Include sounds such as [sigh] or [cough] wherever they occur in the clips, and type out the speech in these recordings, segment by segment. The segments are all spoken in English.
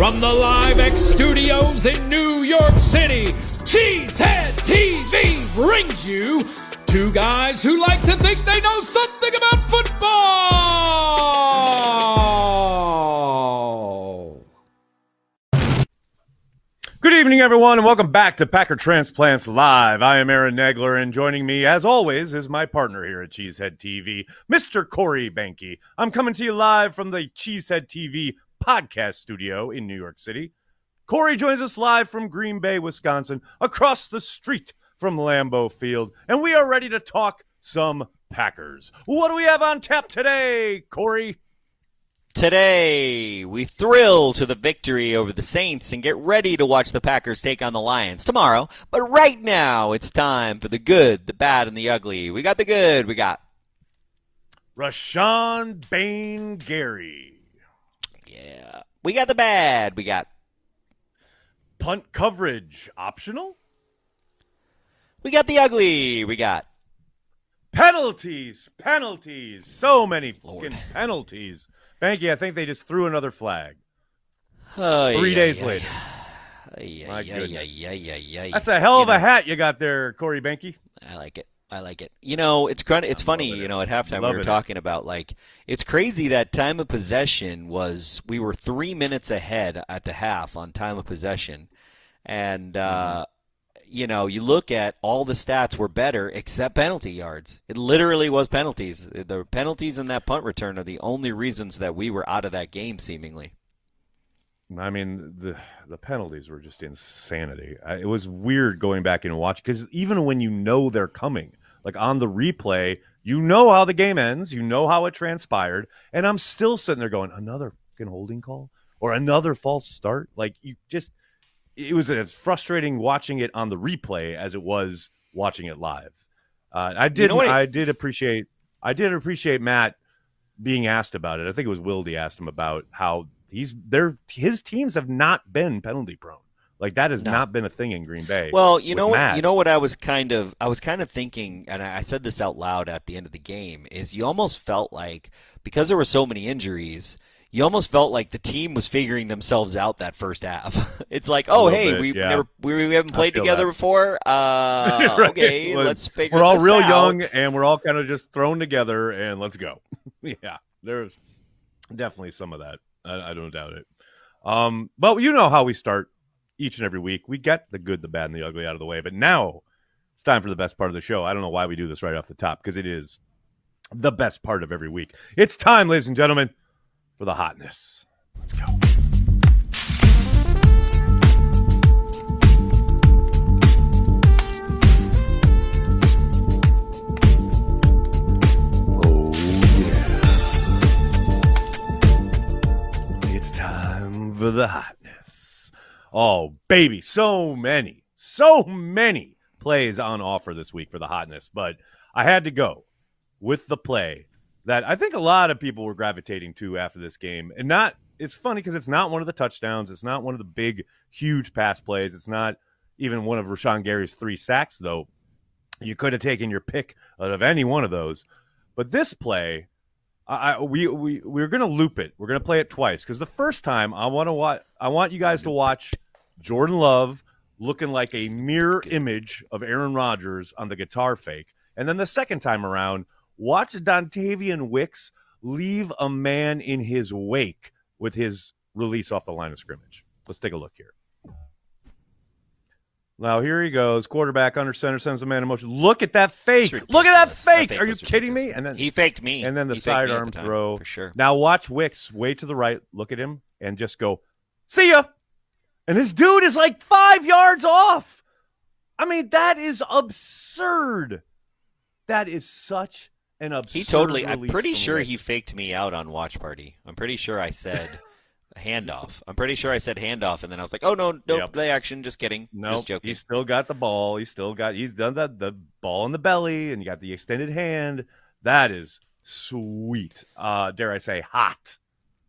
From the Live X studios in New York City, Cheesehead TV brings you two guys who like to think they know something about football. Good evening, everyone, and welcome back to Packer Transplants Live. I am Aaron Nagler, and joining me, as always, is my partner here at Cheesehead TV, Mr. Corey Behnke. I'm coming to you live from the Cheesehead TV podcast studio in New York City. Corey joins us live from Green Bay, Wisconsin, across the street from Lambeau Field, and we are ready to talk some Packers. What do we have on tap today, Corey? Today, we thrill to the victory over the Saints and get ready to watch the Packers take on the Lions tomorrow. But right now, it's time for the good, the bad, and the ugly. We got the good. We got Rashan Bain Gary. Yeah. We got the bad. We got punt coverage optional. We got the ugly. We got penalties, penalties. So many Lord. penalties. Behnke. I think they just threw another flag. Oh, Three yeah, days yeah, later. Yeah, My yeah, yeah, goodness. yeah, yeah, yeah. That's a hell of You a know, hat you got there, Corey Behnke. I like it. I like it. You know, it's kind it's I'm funny. loving You know, at halftime we were it. talking about like it's crazy that time of possession was we were three minutes ahead at the half on time of possession, and uh, you know you look at all the stats were better except penalty yards. It literally was penalties. The penalties in that punt return are the only reasons that we were out of that game seemingly. I mean, the the penalties were just insanity. I, it was weird going back and watching because even when you know they're coming, like on the replay, you know how the game ends, you know how it transpired, and I'm still sitting there going, another fucking holding call or another false start. Like you just, it was as frustrating watching it on the replay as it was watching it live. Uh, I did, know I- I did appreciate, I did appreciate Matt being asked about it. I think it was Wildy asked him about how he's their his teams have not been penalty prone. Like that has No. not been a thing in Green Bay. Well, you know what? Matt. You know what I was kind of I was kind of thinking, and I said this out loud at the end of the game. Is you almost felt like because there were so many injuries, you almost felt like the team was figuring themselves out that first half. [laughs] it's like, oh, hey, bit, we yeah. never we, we haven't played together that. before. [laughs] Uh, Right. Okay, [laughs] Well, let's figure. Out. We're all real out. young and we're all kind of just thrown together and let's go. yeah, there's definitely some of that. I, I don't doubt it. Um, but you know how we start each and every week. We get the good, the bad, and the ugly out of the way. But now it's time for the best part of the show. I don't know why we do this right off the top because it is the best part of every week. It's time, ladies and gentlemen, for the hotness. Let's go. Oh, yeah. It's time for the hotness. Oh, baby, so many, so many plays on offer this week for the hotness, but I had to go with the play that I think a lot of people were gravitating to after this game. And not, it's funny because it's not one of the touchdowns. It's not one of the big, huge pass plays. It's not even one of Rashan Gary's three sacks, though. You could have taken your pick out of any one of those. But this play, I, we we we're gonna loop it. We're gonna play it twice because the first time I want to watch. I want you guys to watch Jordan Love looking like a mirror image of Aaron Rodgers on the guitar fake, and then the second time around, watch Dontayvion Wicks leave a man in his wake with his release off the line of scrimmage. Let's take a look here. Now here he goes, quarterback under center, sends the man in motion. Look at that fake! Look at that fake! That Are you kidding me? And then he faked me, and then the He faked me at sidearm time, throw. for sure. Now watch Wicks way to the right, look at him, and just go, see ya. And his dude is like five yards off. I mean, that is absurd. That is such an absurd. He totally. I'm pretty sure Wicks. he faked me out on Watch Party. I'm pretty sure I said handoff. I'm pretty sure I said handoff, and then I was like, oh no, no Yep. play action. Just kidding. No, just joking. he's still got the ball. He's still got. He's done that. The ball in the belly, and you got the extended hand. That is sweet. Uh, dare I say, hot.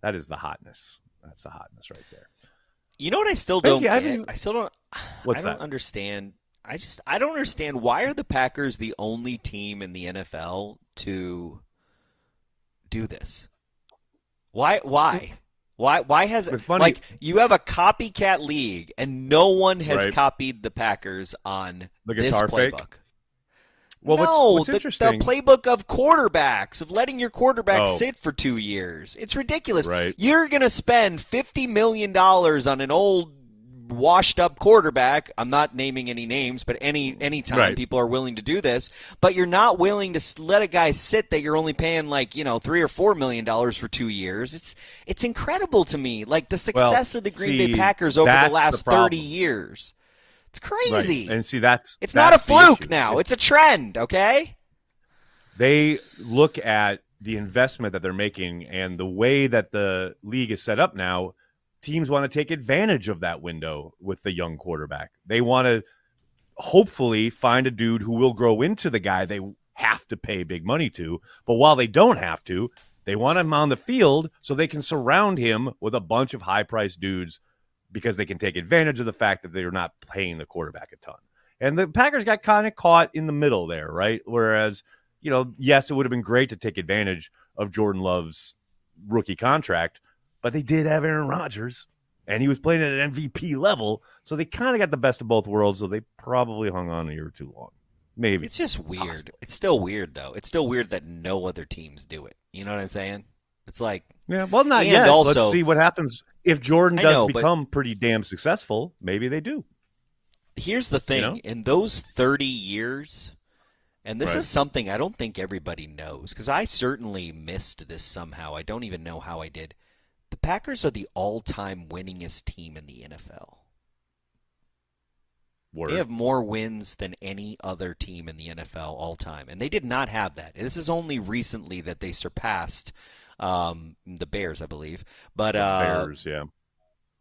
That is the hotness. That's the hotness right there. You know what I still don't. I get? I still don't. What's I don't that? understand. I just I don't understand why are the Packers the only team in the NFL to do this? Why? Why? Why? Why has it? funny- Like you have a copycat league, and no one has Right. copied the Packers on The this guitar fake? playbook. Well, no, what's the, the interesting- playbook of quarterbacks of letting your quarterback Oh. sit for two years. It's ridiculous. Right. You're gonna spend fifty million dollars on an old washed up quarterback. I'm not naming any names, but any mm. any time Right. people are willing to do this, but you're not willing to let a guy sit that you're only paying like you know three or four million dollars for two years. It's it's incredible to me, like the success of the Green Bay Packers over the that's the last thirty years. It's Right. crazy. And see, that's it's not a fluke now. It- It's a trend. Okay. they look at the investment that they're making and the way that the league is set up now. Teams want to take advantage of that window with the young quarterback. They want to hopefully find a dude who will grow into the guy they have to pay big money to. But while they don't have to, they want him on the field so they can surround him with a bunch of high priced dudes because they can take advantage of the fact that they're not paying the quarterback a ton. And the Packers got kind of caught in the middle there, right? Whereas, you know, yes, it would have been great to take advantage of Jordan Love's rookie contract, but they did have Aaron Rodgers and he was playing at an MVP level. So they kind of got the best of both worlds. So they probably hung on a year or two long. Maybe. It's just weird. It's still weird though. It's still weird that no other teams do it. You know what I'm saying? It's like Yeah, well, not And yet. also- Let's see what happens if Jordan does know, but- become pretty damn successful. Maybe they do. here's the thing know? in those 30 years and this Right. is something i don't think everybody knows because i certainly missed this somehow i don't even know how i did the packers are the all-time winningest team in the nfl Word. they have more wins than any other team in the nfl all time and they did not have that this is only recently that they surpassed um, the bears i believe but uh, Bears, yeah.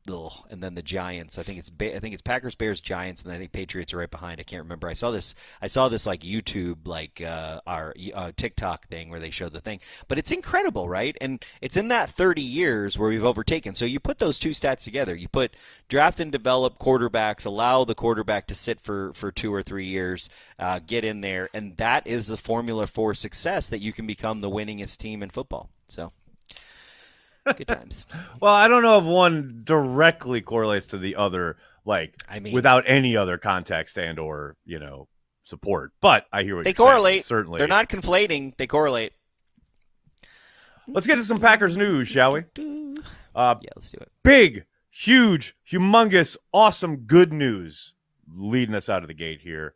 Ugh, and then the Giants. I think it's ba- I think it's Packers, Bears, Giants, and I think Patriots are right behind. I can't remember. I saw this. I saw this like YouTube, like uh, our uh, TikTok thing where they showed the thing. But it's incredible, right? And it's in that 30 years where we've overtaken. So you put those two stats together. You put draft and develop quarterbacks, allow the quarterback to sit for for two or three years, uh, get in there, and that is the formula for success that you can become the winningest team in football. So. Good times. [laughs] Well, I don't know if one directly correlates to the other, like I mean- without any other context and or you know support. But I hear what They you're saying. correlate. Certainly, They're not conflating. They correlate. Let's get to some Packers news, shall we? Uh, Yeah, let's do it. big, huge, humongous, awesome, good news leading us out of the gate here.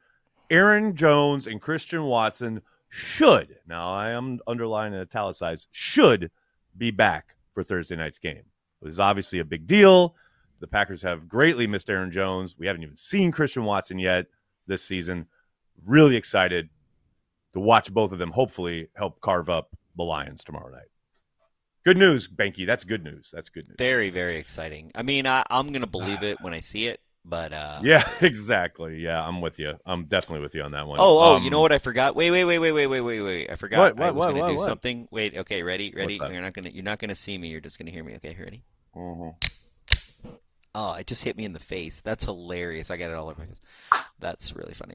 Aaron Jones and Christian Watson should, now I am underlining and italicized, should be back for Thursday night's game. This is obviously a big deal. The Packers have greatly missed Aaron Jones. We haven't even seen Christian Watson yet this season. Really excited to watch both of them hopefully help carve up the Lions tomorrow night. Good news, Behnke. That's good news. That's good news. Very, very exciting. I mean, I, I'm gonna believe [sighs] it when I see it, but uh, Yeah, [laughs] exactly. Yeah, I'm with you. I'm definitely with you on that one. Oh, oh, Um, you know what? I forgot. Wait, wait, wait, wait, wait, wait, wait, wait. I forgot. What, I was what, gonna do what? something. Wait. Okay. Ready. Ready. You're not gonna. You're not gonna see me. You're just gonna hear me. Okay. Ready? mhm. Oh, it just hit me in the face. That's hilarious. I got it all over my face. That's really funny.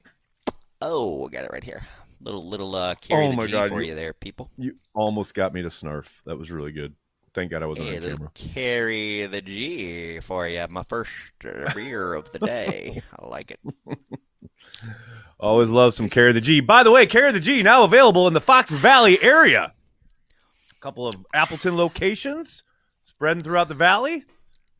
Oh, I got it right here. Little little uh carry Oh the my G God, for you- you there, people. You almost got me to snarf. That was really good. Thank God I wasn't on camera. carry the G for you. My first uh, beer of the day. [laughs] I like it. [laughs] Always love some Carry the G. By the way, Carry the G now available in the Fox Valley area. A couple of Appleton locations spreading throughout the valley.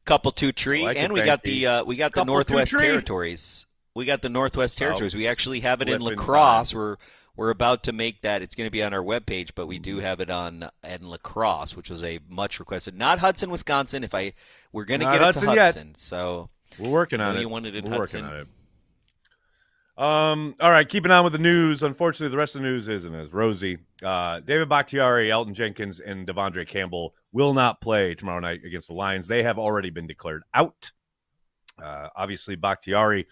Couple two tree, like it, and we got the uh, we got the Couple Northwest two-tree. Territories. We got the Northwest Territories. we actually have it in La Crosse. We're we're about to make that. It's going to be on our webpage, but we do Mm-hmm. have it on in La Crosse, which was a much requested. Not Hudson, Wisconsin. If I we're going to Not get Hudson it to yet. Hudson, so We're working on it. you wanted it We're Hudson. working on it. Um, all right, keeping on with the news. Unfortunately, the rest of the news isn't as rosy. Uh, David Bakhtiari, Elgton Jenkins, and De'Vondre Campbell will not play tomorrow night against the Lions. They have already been declared out. Uh, obviously, Bakhtiari,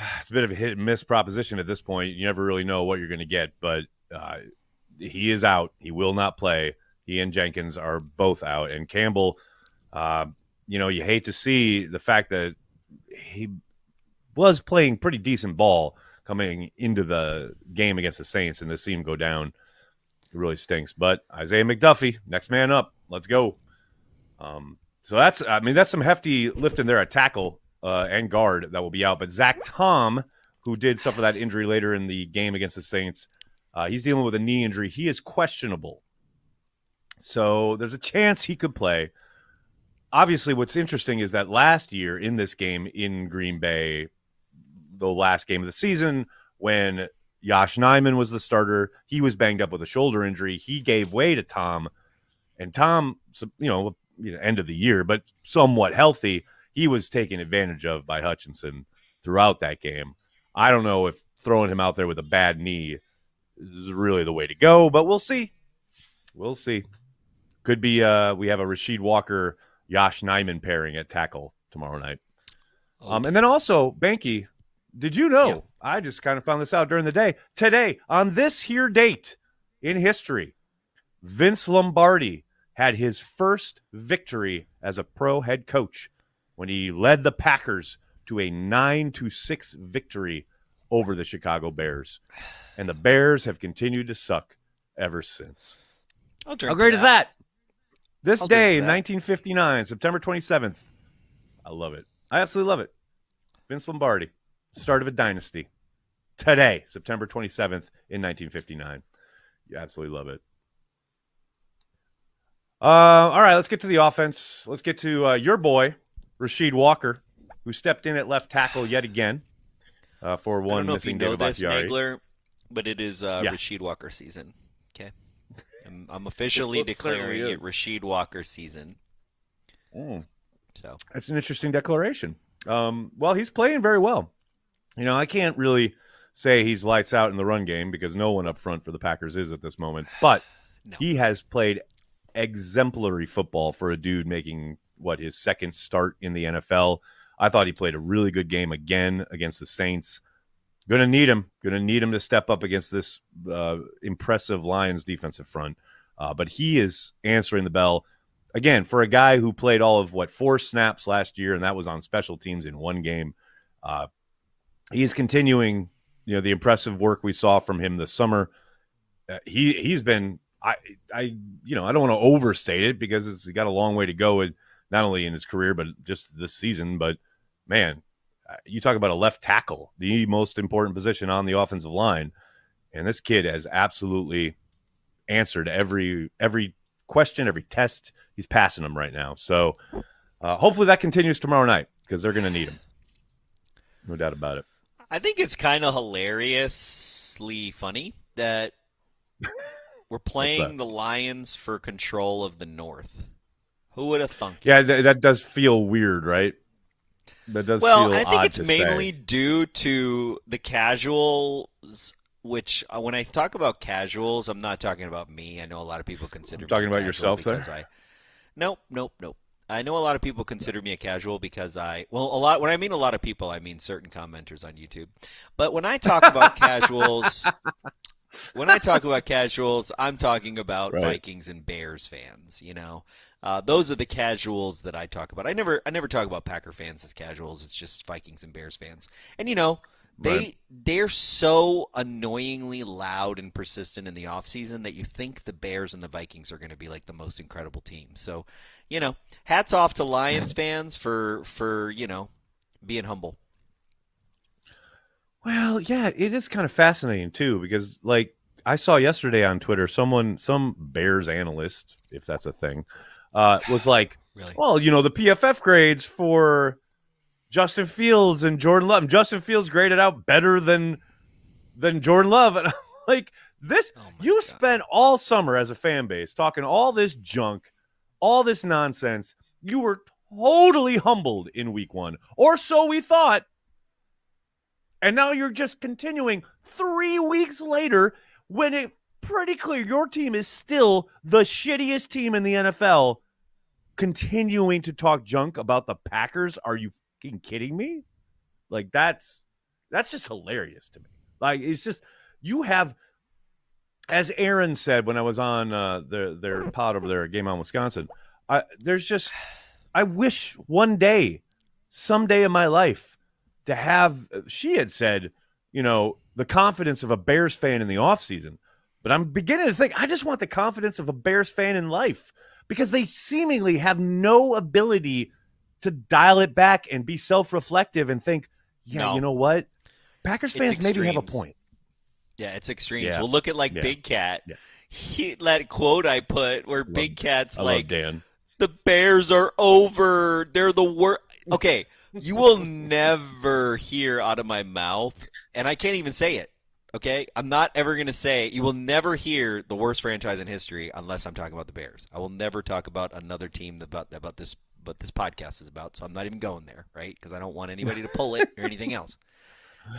[sighs] it's a bit of a hit and miss proposition at this point. You never really know what you're going to get, but uh, he is out. He will not play. He and Jenkins are both out. And Campbell, uh, you know, you hate to see the fact that he was playing pretty decent ball coming into the game against the Saints, and to see him go down, it really stinks. But Isaiah McDuffie, next man up. Let's go. Um, so that's I mean that's some hefty lifting there at tackle uh, and guard that will be out. But Zach Tom, who did suffer that injury later in the game against the Saints, uh, he's dealing with a knee injury. He is questionable. So there's a chance he could play. Obviously, what's interesting is that last year in this game in Green Bay, the last game of the season, when Yosh Nijman was the starter, he was banged up with a shoulder injury. He gave way to Tom, and Tom, you know, end of the year, but somewhat healthy, he was taken advantage of by Hutchinson throughout that game. I don't know if throwing him out there with a bad knee is really the way to go, but we'll see. We'll see. Could be uh we have a Rasheed Walker Yosh Nijman pairing at tackle tomorrow night. Okay. Um and then also Behnke, did you know? Yeah. I just kind of found this out during the day. Today, on this here date in history, Vince Lombardi had his first victory as a pro head coach when he led the Packers to a 9 to 6 victory over the Chicago Bears. And the Bears have continued to suck ever since. How great is that? This I'll day, 1959, September 27th. I love it. I absolutely love it. Vince Lombardi, start of a dynasty. Today, September 27th in 1959. You absolutely love it. Uh, all right, let's get to the offense. Let's get to uh, your boy, Rasheed Walker, who stepped in at left tackle yet again uh, for one missing David this, Nagler, but it is uh, yeah. Rasheed Walker season. Okay, [laughs] I'm, I'm officially declaring it Rasheed Walker season. Mm. So that's an interesting declaration. Um, well, he's playing very well. You know, I can't really say he's lights out in the run game because no one up front for the Packers is at this moment, but. [sighs] No. He has played exemplary football for a dude making what his second start in the NFL. I thought he played a really good game again against the Saints. Going to need him. Going to need him to step up against this uh, impressive Lions defensive front. Uh, but he is answering the bell again for a guy who played all of what four snaps last year, and that was on special teams in one game. Uh, he is continuing, you know, the impressive work we saw from him this summer. Uh, he he's been I, I, you know, I don't want to overstate it because it's got a long way to go, in, not only in his career but just this season. But man, uh, you talk about a left tackle, the most important position on the offensive line, and this kid has absolutely answered every every question, every test. He's passing them right now. So uh, hopefully that continues tomorrow night because they're going to need him. No doubt about it. I think it's kind of hilariously funny that [laughs] we're playing the Lions for control of the North. Who would have thunk? Yeah, th- that does feel weird, right? That does. Well, I think it's mainly say. due to the casuals. Which, uh, when I talk about casuals, I'm not talking about me. I know a lot of people consider. I'm talking about yourself there. I, nope, nope, nope. I know a lot of people consider me a casual because I well a lot when I mean a lot of people I mean certain commenters on YouTube. But when I talk about casuals, [laughs] when I talk about casuals, I'm talking about right. Vikings and Bears fans. You know, uh, those are the casuals that I talk about. I never, I never talk about Packer fans as casuals. It's just Vikings and Bears fans. And you know, they right. they're so annoyingly loud and persistent in the offseason that you think the Bears and the Vikings are going to be like the most incredible team. So, you know, hats off to Lions fans for for you know being humble. Well, yeah, it is kind of fascinating too because like I saw yesterday on Twitter someone some Bears analyst, if that's a thing, uh, was [sighs] like, really? "Well, you know, the PFF grades for Justin Fields and Jordan Love. Justin Fields graded out better than than Jordan Love." [laughs] And I'm like, "This oh you God. spent all summer as a fan base talking all this junk, all this nonsense. You were totally humbled in week 1, or so we thought." And now you're just continuing three weeks later when it pretty clear your team is still the shittiest team in the NFL, continuing to talk junk about the Packers. Are you fucking kidding me? Like that's that's just hilarious to me. Like it's just you have as Aaron said when I was on uh, their their pod over there at Game on Wisconsin, I, there's just I wish one day, someday in my life, to have she had said, you know, the confidence of a Bears fan in the offseason. But I'm beginning to think I just want the confidence of a Bears fan in life because they seemingly have no ability to dial it back and be self-reflective and think, yeah, No. you know what? Packers It's fans maybe have a point. Yeah, it's extremes. Yeah. Well, look at like Yeah. Big Cat. Yeah. He, that quote I put where Big Cat's I like, Dan. the Bears are over. They're the worst. Okay, you will [laughs] never hear out of my mouth, and I can't even say it. Okay, I'm not ever going to say you will never hear the worst franchise in history unless I'm talking about the Bears. I will never talk about another team that about about this what this podcast is about. So I'm not even going there, right? Because I don't want anybody to pull it or anything else.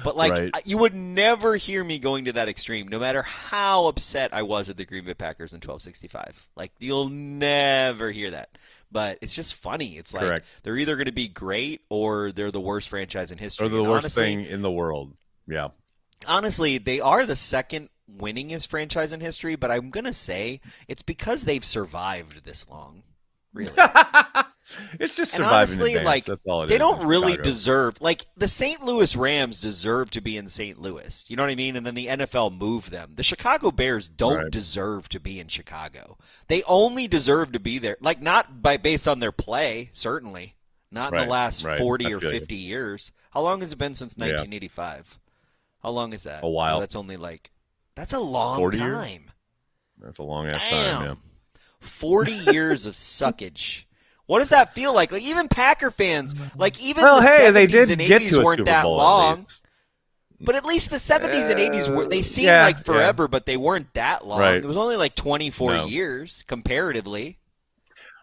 But like Right. You would never hear me going to that extreme, no matter how upset I was at the Green Bay Packers in 1265. Like you'll never hear that. But it's just funny. It's like Correct. they're either going to be great or they're the worst franchise in history. Or the And worst honestly, thing in the world. Yeah. Honestly, they are the second winningest franchise in history, but I'm going to say it's because they've survived this long. Really. [laughs] it's just And honestly, like That's all it they don't really Chicago. deserve like the St. Louis Rams deserve to be in St. Louis. You know what I mean? And then the NFL moved them. The Chicago Bears don't Right. deserve to be in Chicago. They only deserve to be there. Like not by based on their play, certainly. Not in the last right. 40 I or feel you. 50 years. How long has it been since Yeah. 1985? How long is that? A while. That's only like that's a long 40 years? time. That's a long ass time, yeah. 40 [laughs] years of suckage. What does that feel like? Like even Packer fans, like even Well, the hey, 70s they did and get 80s to a weren't Super that Bowl at long. least. But at least the 70s and 80s were they seemed yeah, like yeah. forever, but they weren't that long. Right. It was only like 24 No. years comparatively.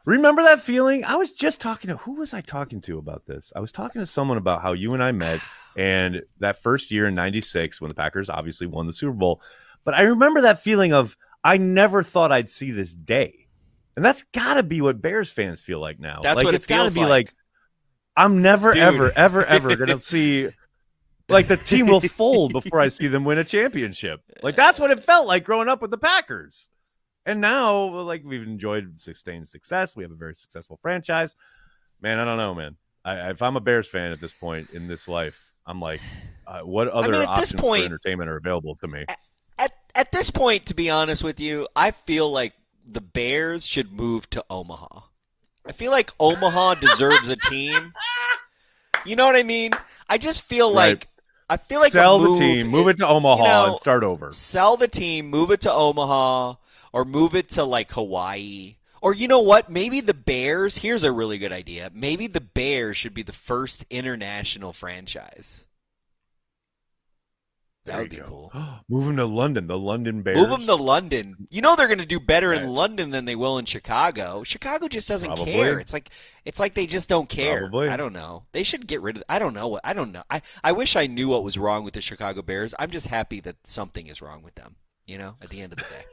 Remember that feeling? I was just talking to who was I talking to about this? I was talking to someone about how you and I met [sighs] [sighs] and that first year in 96 when the Packers obviously won the Super Bowl. But I remember that feeling of I never thought I'd see this day. And that's got to be what Bears fans feel like now. That's like what it it's got to be like. like I'm never Dude. ever ever ever going [laughs] to see like the team will fold before I see them win a championship. Like that's what it felt like growing up with the Packers. And now, like we've enjoyed sustained success, we have a very successful franchise. Man, I don't know, man. I, if I'm a Bears fan at this point in this life, I'm like, [sighs] uh, what other mean, at this options point- for entertainment are available to me? At at this point to be honest with you, I feel like the Bears should move to Omaha. I feel like Omaha [laughs] deserves a team. You know what I mean? I just feel Right. like I feel like Sell the team, move it to Omaha, you know, and start over. sell the team, move it to Omaha, or move it to like Hawaii. Or you know what? Maybe the Bears. Here's a really good idea. Maybe the Bears should be the first international franchise. That There would be go. cool. [gasps] move them to London, the London Bears. Move them to London. You know they're going to do better Right. in London than they will in Chicago. Chicago just doesn't Probably. care. It's like it's like they just don't care. Probably. I don't know. They should get rid of. I don't know what. I don't know. I I wish I knew what was wrong with the Chicago Bears. I'm just happy that something is wrong with them. You know, at the end of the day.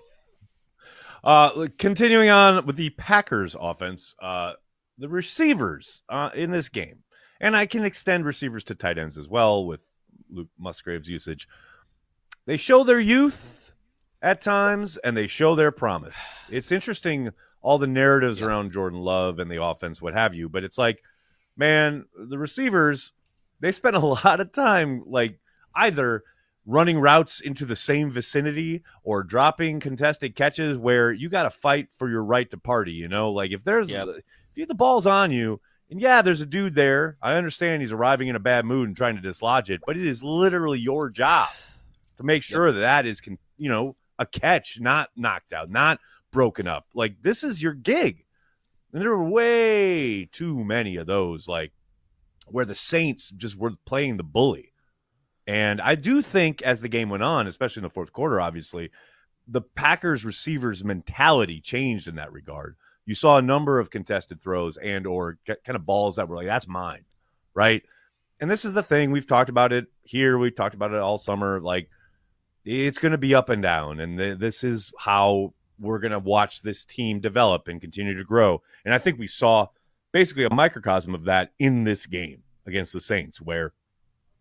Uh, continuing on with the Packers offense, uh, the receivers uh, in this game, and I can extend receivers to tight ends as well with Luke Musgrave's usage. They show their youth at times, and they show their promise. It's interesting all the narratives Yeah. around Jordan Love and the offense, what have you, but it's like, man, the receivers they spend a [laughs] lot of time like either running routes into the same vicinity or dropping contested catches where you got to fight for your right to party. You know, like if there's Yep. if you, the ball's on you, and yeah, there's a dude there. I understand he's arriving in a bad mood and trying to dislodge it, but it is literally your job to make sure that that is, con- you know, a catch, not knocked out, not broken up. Like this is your gig, and there were way too many of those, like where the Saints just were playing the bully. And I do think as the game went on, especially in the fourth quarter, obviously, the Packers receivers mentality changed in that regard. You saw a number of contested throws and or kind of balls that were like, that's mine, right? And this is the thing we've talked about it here. We've talked about it all summer. Like it's going to be up and down, and th- this is how we're going to watch this team develop and continue to grow. And I think we saw basically a microcosm of that in this game against the Saints, where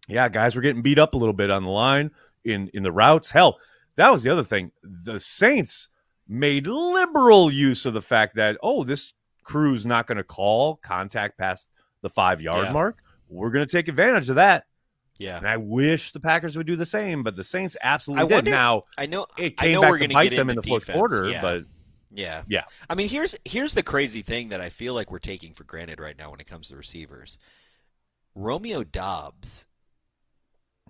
yeah, guys were getting beat up a little bit on the line in in the routes. Hell, that was the other thing. The Saints made liberal use of the fact that oh, this crew's not going to call contact past the five yard Yeah. mark. We're going to take advantage of that. Yeah. And I wish the Packers would do the same, but the Saints absolutely I did. wonder- now I know. it I came know back to bite get them in the fourth defense, quarter, yeah. but Yeah. Yeah. I mean, here's here's the crazy thing that I feel like we're taking for granted right now when it comes to receivers. Romeo Doubs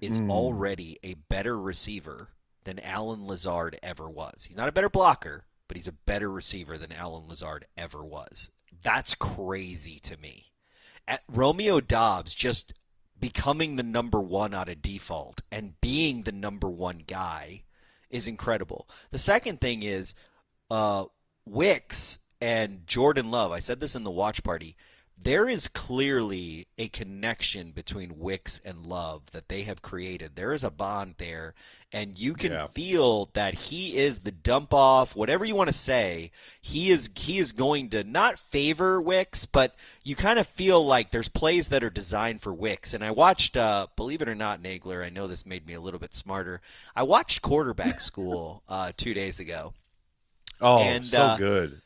is Mm. already a better receiver than Allen Lazard ever was. He's not a better blocker, but he's a better receiver than Allen Lazard ever was. That's crazy to me. At Romeo Doubs just becoming the number one out of default and being the number one guy is incredible. The second thing is uh, Wicks and Jordan Love. I said this in the watch party. There is clearly a connection between Wicks and Love that they have created. There is a bond there, and you can Yeah. feel that he is the dump off, whatever you want to say. He is he is going to not favor Wicks, but you kind of feel like there's plays that are designed for Wicks. And I watched, uh, believe it or not, Nagler. I know this made me a little bit smarter. I watched Quarterback [laughs] School uh, two days ago. Oh, And, so uh, good.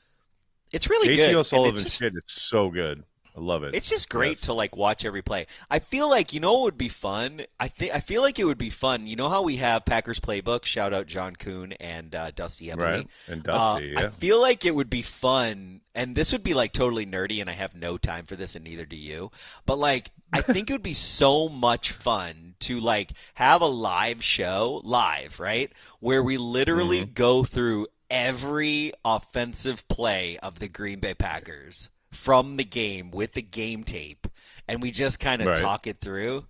It's really good. JT and O'Sullivan just- shit is so good. I love it. It's just great Yes. to like watch every play. I feel like you know what would be fun. I think I feel like it would be fun. You know how we have Packers playbook. Shout out John Kuhn and uh, Dusty Emily. right and Dusty. Uh, yeah. I feel like it would be fun, and this would be like totally nerdy, and I have no time for this, and neither do you. But like, I think it would be so much fun to like have a live show, live, right, where we literally Mm-hmm. go through every offensive play of the Green Bay Packers from the game with the game tape, and we just kind of Right. talk it through.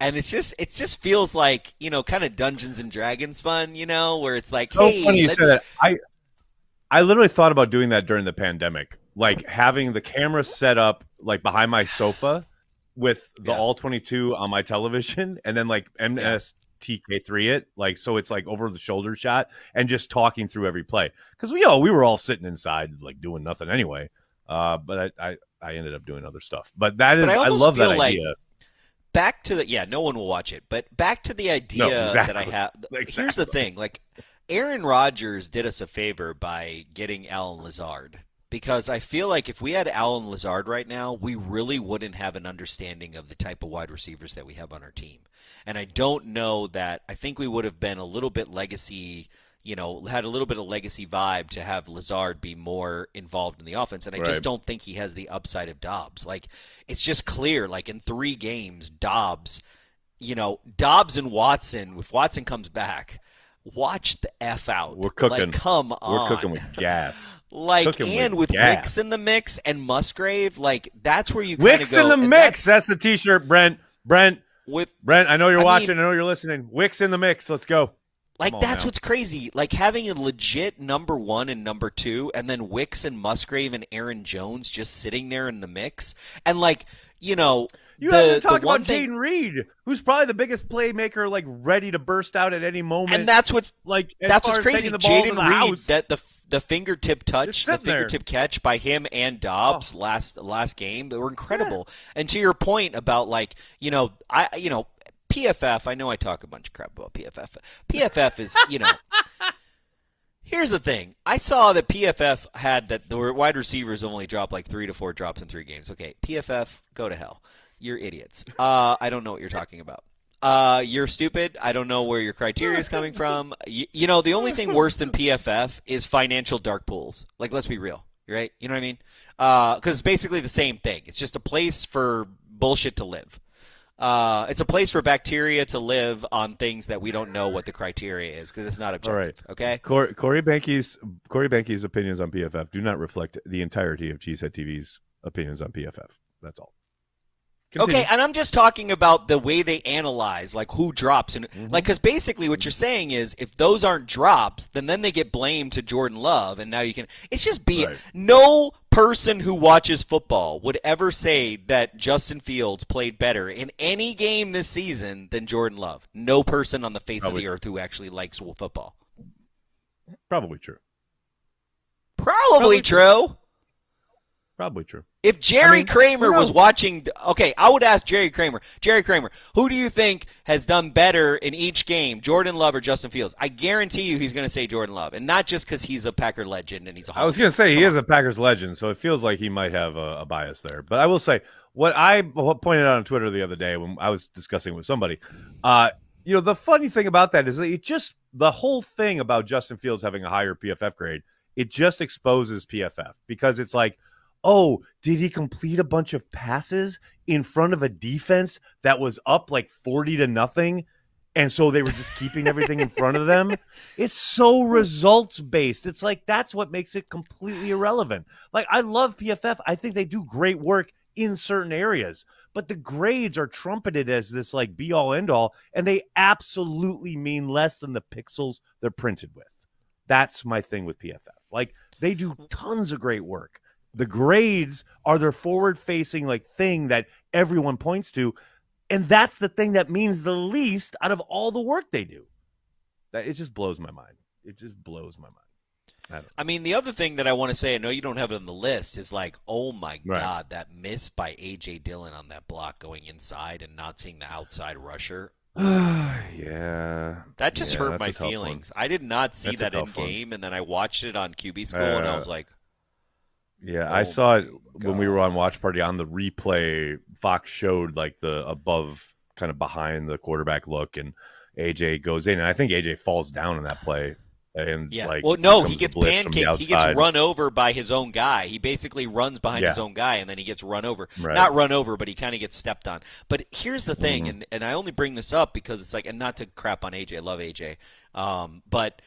And it's just it just feels like you know kind of Dungeons and Dragons fun, you know, where it's like, so hey, funny you let's, that. I I literally thought about doing that during the pandemic, like having the camera set up like behind my sofa with the Yeah. all twenty two on my television, [laughs] and then like MST3K it, like so it's like over the shoulder shot, and just talking through every play because we all we were all sitting inside like doing nothing anyway. Uh, but I, I I ended up doing other stuff. But that is But I I, love that like- idea. back to the yeah no one will watch it but back to the idea that i exactly. have [laughs] here's the thing like aaron Rodgers did us a favor by getting allen lazard because i feel like if we had allen lazard right now we really wouldn't have an understanding of the type of wide receivers that we have on our team and i don't know that i think we would have been a little bit legacy you know had a little bit of legacy vibe to have lazard be more involved in the offense and i just don't think he has the upside of doubs like it's just clear like in three games doubs you know doubs and watson if watson comes back watch the f out We're cooking. like come on We're cooking with gas. [laughs] like cooking and with with. Wicks in the mix and Musgrave like that's where you Wicks go in the mix. that's That's the T-shirt, Brent. Brent. with Brent, I know you're I watching. mean- I know you're listening. Wicks in the mix. Let's go. Like that's now. what's crazy. Like having a legit number one and number two, and then Wicks and Musgrave and Aaron Jones just sitting there in the mix, and like you know, You the, haven't talked about thing, Jayden Reed, who's probably the biggest playmaker, like ready to burst out at any moment. and that's what's like that's what's crazy. taking the ball to Jayden Reed, house. that the the fingertip touch, the sitting there. Oh. fingertip catch by him and Doubs oh. last last game, they were incredible. And to your point about like you know, I you know. PFF, I know I talk a bunch of crap about PFF. PFF is, you know, [laughs] Here's the thing. I saw that PFF had that the wide receivers only drop like three to four drops in three games. Okay, PFF, go to hell. You're idiots. Uh, I don't know what you're talking about. Uh, you're stupid. I don't know where your criteria is coming from. You, you know, the only thing worse than PFF is financial dark pools. Like, let's be real, right? You know what I mean? Because it's basically the same thing. It's just a place for bullshit to live. Uh, it's a place for bacteria to live on things that we don't know what the criteria is because it's not objective. All right. Okay. Corey, Corey Behnke's Corey Behnke's opinions on PFF do not reflect the entirety of Cheesehead TV's opinions on PFF. That's all. Continue. Okay, and I'm just talking about the way they analyze, like who drops, and Mm-hmm. like because basically what you're saying is if those aren't drops, then then they get blamed to Jordan Love, and now you can. It's just be Right. no person who watches football would ever say that Justin Fields played better in any game this season than Jordan Love. No person on the face Probably. of the earth who actually likes football. Probably true. Probably, Probably true. Probably true. If Jerry I mean, Kramer was watching, okay, I would ask Jerry Kramer. Jerry Kramer, who do you think has done better in each game, Jordan Love or Justin Fields? I guarantee you, he's going to say Jordan Love, and not just because he's a Packer legend and he's a. I was going to say he is a Packers legend, so it feels like he might have a, a bias there. But I will say what I pointed out on Twitter the other day when I was discussing with somebody. Uh, you know, the funny thing about that is that it just the whole thing about Justin Fields having a higher PFF grade it just exposes PFF because it's like, oh, did he complete a bunch of passes in front of a defense that was up like 40 to nothing? And so they were just keeping everything in front of them. It's so results based. It's like that's what makes it completely irrelevant. Like I love PFF. I think they do great work in certain areas, but the grades are trumpeted as this like be all end all, and they absolutely mean less than the pixels they're printed with. That's my thing with PFF. Like they do tons of great work. The grades are their forward facing like thing that everyone points to. And that's the thing that means the least out of all the work they do. That it just blows my mind. It just blows my mind. I, I mean, the other thing that I want to say, I know you don't have it on the list, is like, oh my right. god, that miss by AJ Dillon on that block going inside and not seeing the outside rusher. [sighs] yeah, that just yeah, hurt my feelings. One. I did not see that's that in game, one. and then I watched it on QB School, uh, and I was like, yeah, oh I saw it God. when we were on Watch Party on the replay. Fox showed like the above, kind of behind the quarterback look, and AJ goes in, and I think AJ falls down in that play. And yeah, like, well, no, he gets pancaked. He gets run over by his own guy. He basically runs behind yeah. his own guy, and then he gets run over. Right. Not run over, but he kind of gets stepped on. But here's the thing, mm-hmm. and and I only bring this up because it's like, and not to crap on AJ. I love AJ, um, but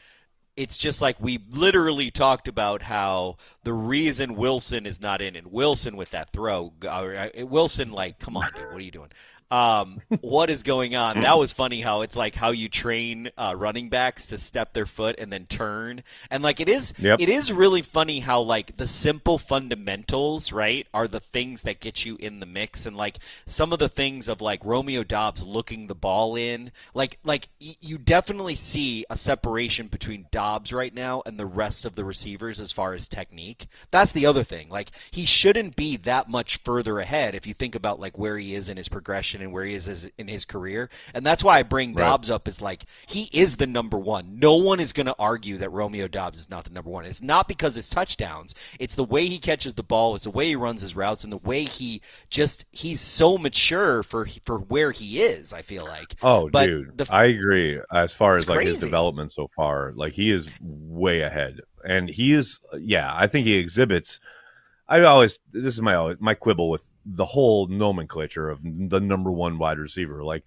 it's just like we literally talked about how the reason Wilson is not in, and Wilson with that throw, uh, Wilson, like, come on, dude, what are you doing? Um, what is going on? [laughs] That was funny how it's like how you train uh, running backs to step their foot and then turn, and like it is, yep. it is really funny how like the simple fundamentals, right, are the things that get you in the mix, and like some of the things of like Romeo Doubs looking the ball in, like like y- you definitely see a separation between Doubs right now and the rest of the receivers as far as technique. That's the other thing. Like he shouldn't be that much further ahead if you think about like where he is in his progression and where he is in his career. And that's why I bring right. Doubs up is like he is the number one. No one is going to argue that Romeo Doubs is not the number one. It's not because his touchdowns. It's the way he catches the ball. It's the way he runs his routes and the way he just he's so mature for for where he is. I feel like. Oh, but dude, the, I agree. As far as like crazy. his development so far, like he is way ahead, and he is. Yeah, I think he exhibits I always this is my my quibble with the whole nomenclature of the number one wide receiver. Like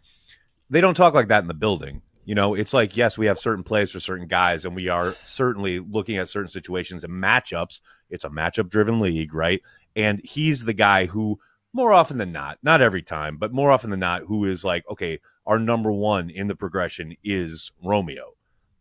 they don't talk like that in the building. You know, it's like yes, we have certain plays for certain guys, and we are certainly looking at certain situations and matchups. It's a matchup driven league, right? And he's the guy who, more often than not, not every time, but more often than not, who is like, okay, our number one in the progression is Romeo.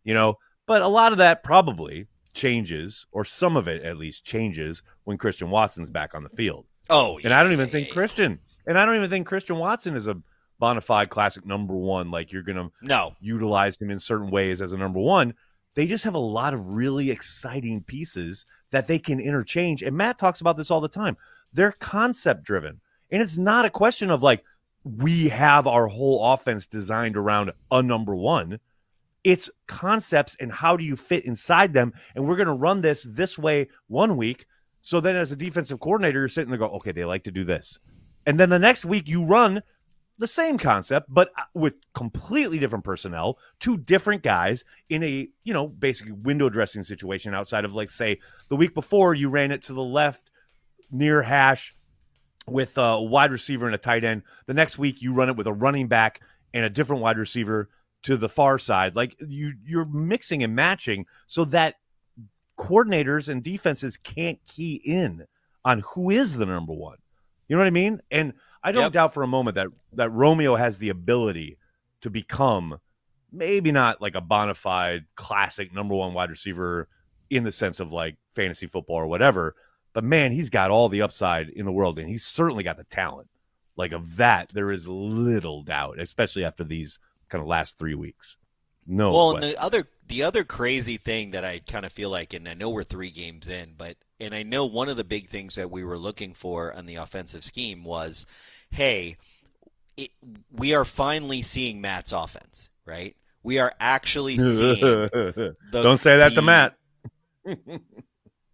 You know, but a lot of that probably changes, or some of it at least changes when Christian Watson's back on the field. Oh, and I don't even think Christian, and I don't even think Christian Watson is a bona fide classic number one. Like you're gonna no utilize him in certain ways as a number one. They just have a lot of really exciting pieces that they can interchange. And Matt talks about this all the time. They're concept driven, and it's not a question of like we have our whole offense designed around a number one. It's concepts and how do you fit inside them. And we're going to run this this way one week. So then, as a defensive coordinator, you're sitting there go, okay, they like to do this. And then the next week, you run the same concept, but uh, with completely different personnel, two different guys in a, you know, basically window dressing situation outside of, like, say, the week before you ran it to the left near hash with a wide receiver and a tight end. The next week you run it with a running back and a different wide receiver to the far side. Like you you're mixing and matching so that coordinators and defenses can't key in on who is the number one. You know what I mean? And I don't yep. doubt for a moment that that Romeo has the ability to become maybe not like a bona fide classic number one wide receiver in the sense of like fantasy football or whatever. But man, he's got all the upside in the world, and he's certainly got the talent. Like of that, there is little doubt, especially after these kind of last three weeks. No. Well, and the other the other crazy thing that I kind of feel like, and I know we're three games in, but and I know one of the big things that we were looking for on the offensive scheme was, hey, it, we are finally seeing Matt's offense, right? We are actually seeing. [laughs] The, Don't say that the, to Matt. [laughs]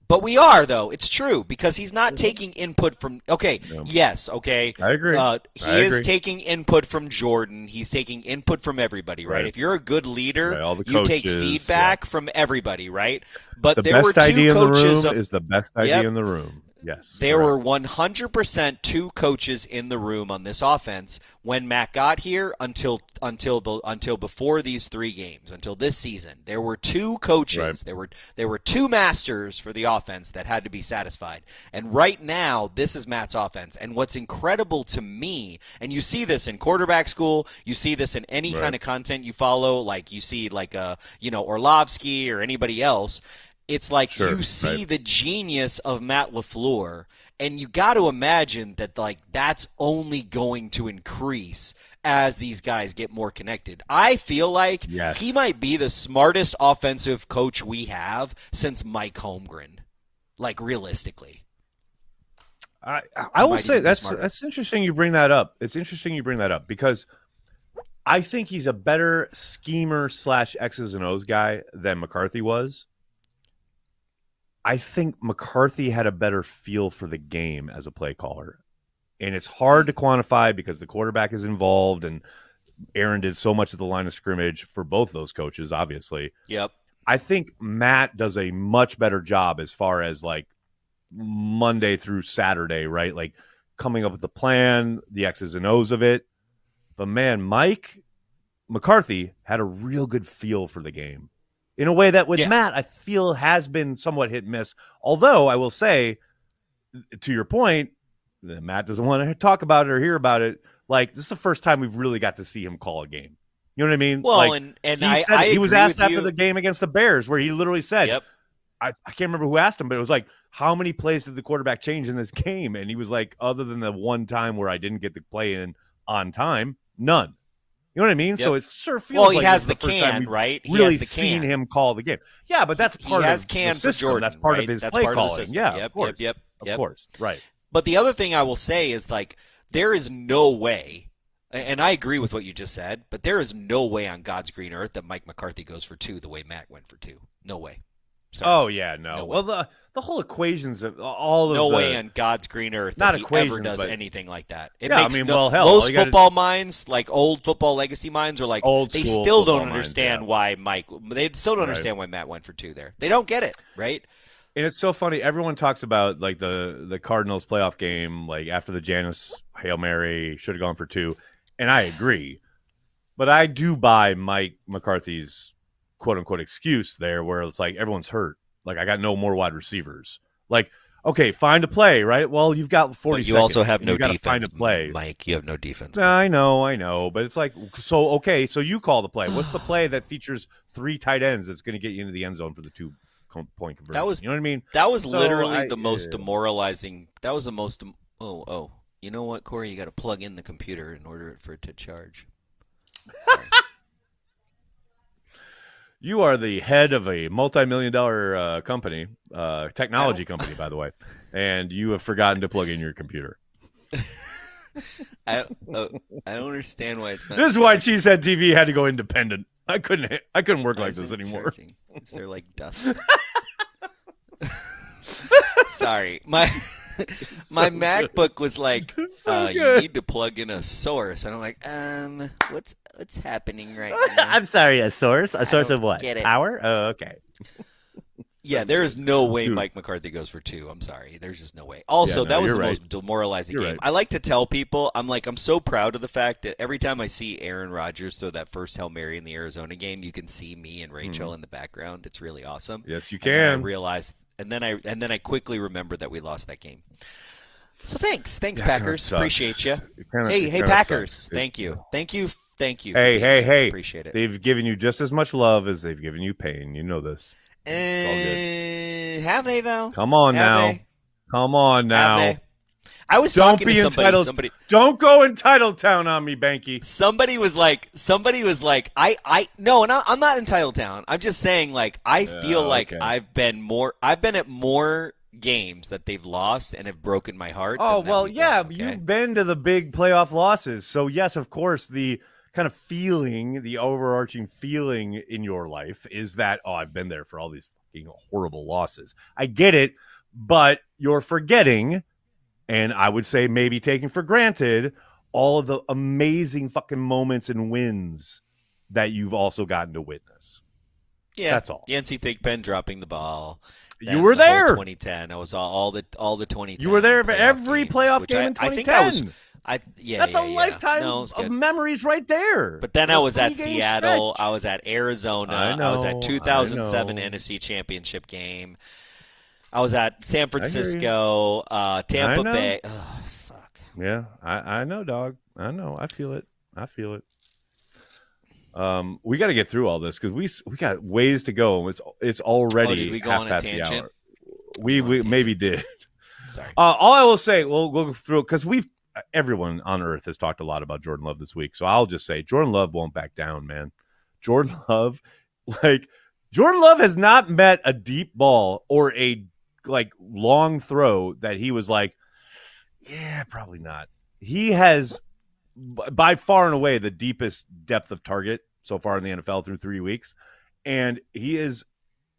But we are though. It's true because he's not taking input from. Okay, No. yes, okay. I agree. Uh, he I is agree. taking input from Jordan. He's taking input from everybody, right? Right. If you're a good leader, Right, you take coaches, feedback from everybody, right? But the there were best two idea in the room of- is the best idea Yep. in the room. Yes. there correct. were 100% two coaches in the room on this offense when Matt got here until until the until before these three games until this season. There were two coaches. Right. There were there were two masters for the offense that had to be satisfied. And right now, this is Matt's offense. And what's incredible to me, and you see this in quarterback school, you see this in any Right. kind of content you follow, like you see like uh you know Orlovsky or anybody else. It's like Sure, you see right. the genius of Matt LaFleur and you got to imagine that like that's only going to increase as these guys get more connected. I feel like Yes. he might be the smartest offensive coach we have since Mike Holmgren. Like realistically. I, I- I will say that's smarter. that's interesting. You bring that up. It's interesting you bring that up because I think he's a better schemer slash X's and O's guy than McCarthy was. I think McCarthy had a better feel for the game as a play caller, and it's hard to quantify because the quarterback is involved, and Aaron did so much at the line of scrimmage for both those coaches, obviously. Yep. I think Matt does a much better job as far as like Monday through Saturday, right? Like coming up with the plan, the X's and O's of it. But man, Mike McCarthy had a real good feel for the game in a way that with Yeah. Matt, I feel has been somewhat hit and miss. Although I will say, to your point, that Matt doesn't want to talk about it or hear about it. Like this is the first time we've really got to see him call a game. You know what I mean? Well, Like, and and he, I, said I he was asked after you. the game against the Bears, where he literally said, Yep. I, I can't remember who asked him, but it was like, how many plays did the quarterback change in this game? And he was like, other than the one time where I didn't get the play in on time, none. You know what I mean? So it sure feels Well, he like has the the first time can, right? He really has the seen him call the game. Yeah, but that's He part has of can the. Jordan. That's part right? of his That's play part of the calling. system. Yeah, Yep, of course. yep, yep, Of course. Right. But the other thing I will say is like there is no way, and I agree with what you just said, but there is no way on God's green earth that Mike McCarthy goes for two the way Matt went for two. No way. Sorry. Oh yeah, no. No well, the the whole equations of all of no the, way on God's green earth Not that equations, does but- anything like that. It Yeah, I makes mean, no, well, hell, most football minds, like old football legacy minds, are like Old they still don't football minds, understand yeah. why Mike. They still don't Right. understand why Matt went for two there. They don't get it, right? And it's so funny. Everyone talks about like the the Cardinals playoff game, like after the Janis hail mary should have gone for two, and I agree. But I do buy Mike McCarthy's quote unquote excuse there, where it's like everyone's hurt. Like I got no more wide receivers. Like okay, find a play, right? Well, you've got forty. But you also have and no You got to defense, find a play. Mike. You have no defense. I know, I know, but it's like so. Okay, so you call the play. What's the [sighs] play that features three tight ends that's going to get you into the end zone for the two point conversion? That was- you know what I mean. That was So, literally I- the most yeah. demoralizing. That was the most. dem- Oh, oh. You know what, Corey? You got to plug in the computer in order for it to charge. [laughs] You are the head of a multi-million dollar uh, company, uh, technology company, by the way, and you have forgotten to plug in your computer. [laughs] I, oh, I don't understand why it's not. This is why. Cheesehead TV had to go independent. I couldn't. I couldn't work like this anymore. charging? Is there like dust? [laughs] Sorry, my my So MacBook was like, so uh, "You need to plug in a source," and I'm like, "Um, what's what's happening right [laughs] now?" I'm sorry. A source. A source of what? get it. Power. Oh, okay. [laughs] Yeah, there is no way Dude. Mike McCarthy goes for two. I'm sorry. There's just no way. Also, Yeah, no, that was you're the right. most demoralizing You're game. right. I like to tell people, I'm like, I'm so proud of the fact that every time I see Aaron Rodgers throw that first Hail Mary in the Arizona game, you can see me and Rachel hmm. in the background. It's really awesome. Yes, you can. And then I can. realized, and then I and then I quickly remembered that we lost that game. So thanks, thanks Yeah, Packers, appreciate you. It kinda- hey, it hey kinda Packers, sucks. thank you, thank you, thank you. Hey, hey, hey! appreciate it. They've given you just as much love as they've given you pain. You know this. all Uh, have they though? Come on Have now. they? Come on now. they? I was Don't talking be to somebody. entitled. Somebody, Don't go in entitled town on me, Banky. somebody was like, somebody was like, I, I, no, and I, I'm not in entitled town. I'm just saying, like, I Yeah, feel like okay. I've been more, I've been at more games that they've lost and have broken my heart. Oh well, yeah. okay? You've been to the big playoff losses, so yes, of course, the kind of feeling, the overarching feeling in your life is that oh, I've been there for all these fucking horrible losses. I get it, but you're forgetting, and I would say maybe taking for granted all of the amazing fucking moments and wins that you've also gotten to witness. Yeah, That's all. Yancey Thigpen dropping the ball. You were the there. 2010. I was all, all the all the 2010. You were there for every games, playoff game I, in I think I was. 2010. I yeah. That's yeah, a yeah. lifetime No, of memories right there. But then I was at Seattle. stretch. I was at Arizona. I I, was at 2007 know. NFC Championship game. I was at San. Francisco, uh, Tampa. Bay. Ugh, fuck. Yeah, I, I know, dog. I know. I feel it. I feel it. Um, we got to get through all this because we we got ways to go. It's it's already Oh, we go half on a past the hour. We we maybe did. Sorry. Uh, all I will say, we'll we'll go through because we've everyone on earth has talked a lot about Jordan Love this week. So I'll just say Jordan Love won't back down, man. Jordan [laughs] Love, like Jordan Love has not met a deep ball or a like long throw that he was like, yeah, probably not. He has by far and away the deepest depth of target so far in the NFL through three weeks, and he is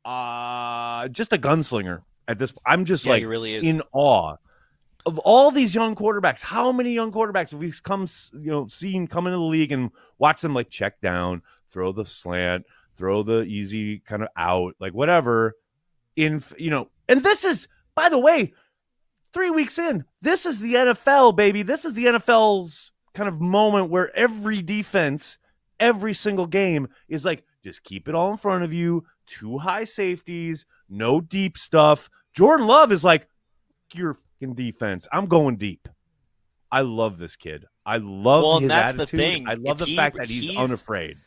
uh just a gunslinger at this. I'm just yeah, like really is. in awe of all these young quarterbacks. How many young quarterbacks have we come, you know, seen come into the league and watch them like check down, throw the slant, throw the easy kind of out, like whatever. In you know, and this is by the way, three weeks in, this is the NFL, baby. This is the NFL's kind of moment where every defense, every single game is like, just keep it all in front of you. Two high safeties, no deep stuff. Jordan Love is like, your fucking defense. I'm going deep. I love this kid. I love Well, his that's the attitude. thing. I love If the he- fact that he's, he's- unafraid.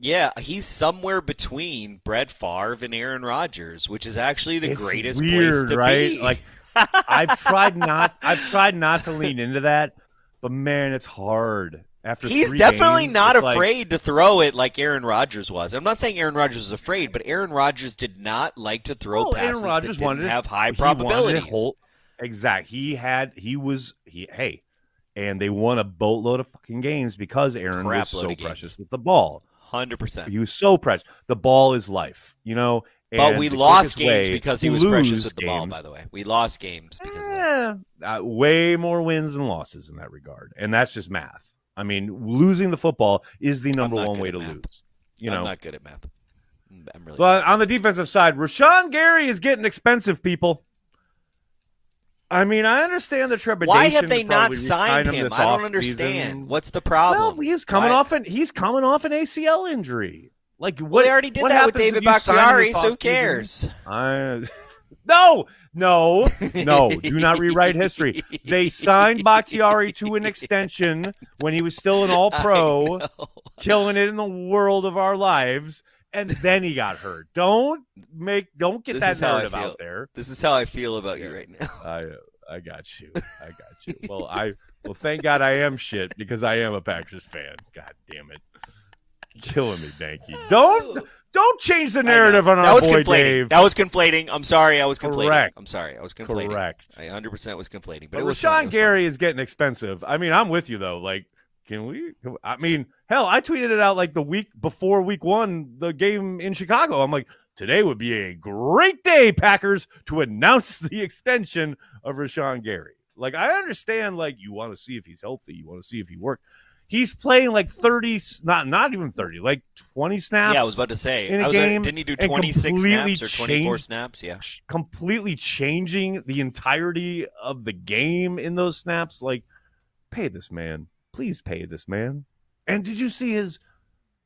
Yeah, he's somewhere between Brett Favre and Aaron Rodgers, which is actually the It's greatest weird, place to right? be. Like [laughs] I've tried not I've tried not to lean into that, but man, it's hard. After He's definitely games, not it's like- afraid to throw it like Aaron Rodgers was. I'm not saying Aaron Rodgers was afraid, but Aaron Rodgers did not like to throw Well, passes Aaron Rodgers that wanted didn't it- have high wanted whole- exact. He had he was he hey, and they won a boatload of fucking games because Aaron Crap was so games. precious with the ball. Hundred percent. He was so precious. The ball is life, you know. But we lost games way because he was precious with the ball. By the way, we lost games because. Eh, uh, way more wins than losses in that regard, and that's just math. I mean, losing the football is the number one way to math. lose. You I'm know, not good at math. I'm really. so on on the defensive side, Rashan Gary is getting expensive. People. I mean, I understand the trepidation. Why have they not signed him? this I don't understand. What's the problem? Well, he's coming Why- off an he's coming off an ACL injury. Like what? Well, they already did that with David if you sign him Bakhtiari, so who cares? I [laughs] no, no, no. Do not rewrite history. [laughs] They signed Bakhtiari to an extension when he was still an [laughs] All Pro, killing it in the world of our lives, and then he got hurt. Don't make, don't get This that is how I narrative out there. This is how I feel about you right now. I, I got you. I got you. Well, I, well, thank God I am shit because I am a Packers fan. God damn it, killing me, Banky. Don't, don't change the narrative on that our was boy conflating. Dave. That was conflating. I'm sorry. I was conflating. Correct. I'm sorry. I was conflating. Correct. I 100 percent was conflating. But, But it was Rashan Gary is getting expensive. I mean, I'm with you though. Like, can we? can- I mean, hell, I tweeted it out like the week before Week One, the game in Chicago. I'm like, today would be a great day, Packers, to announce [laughs] the extension of Rashan Gary. Like, I understand. Like, you want to see if he's healthy. You want to see if he worked. He's playing like 30, not not even 30, like 20 snaps. Yeah, I was about to say. in a I was, game didn't he do 26 snaps or 24 changed- snaps? Yeah. completely changing the entirety of the game in those snaps. Like, pay this man. Please pay this man. And did you see his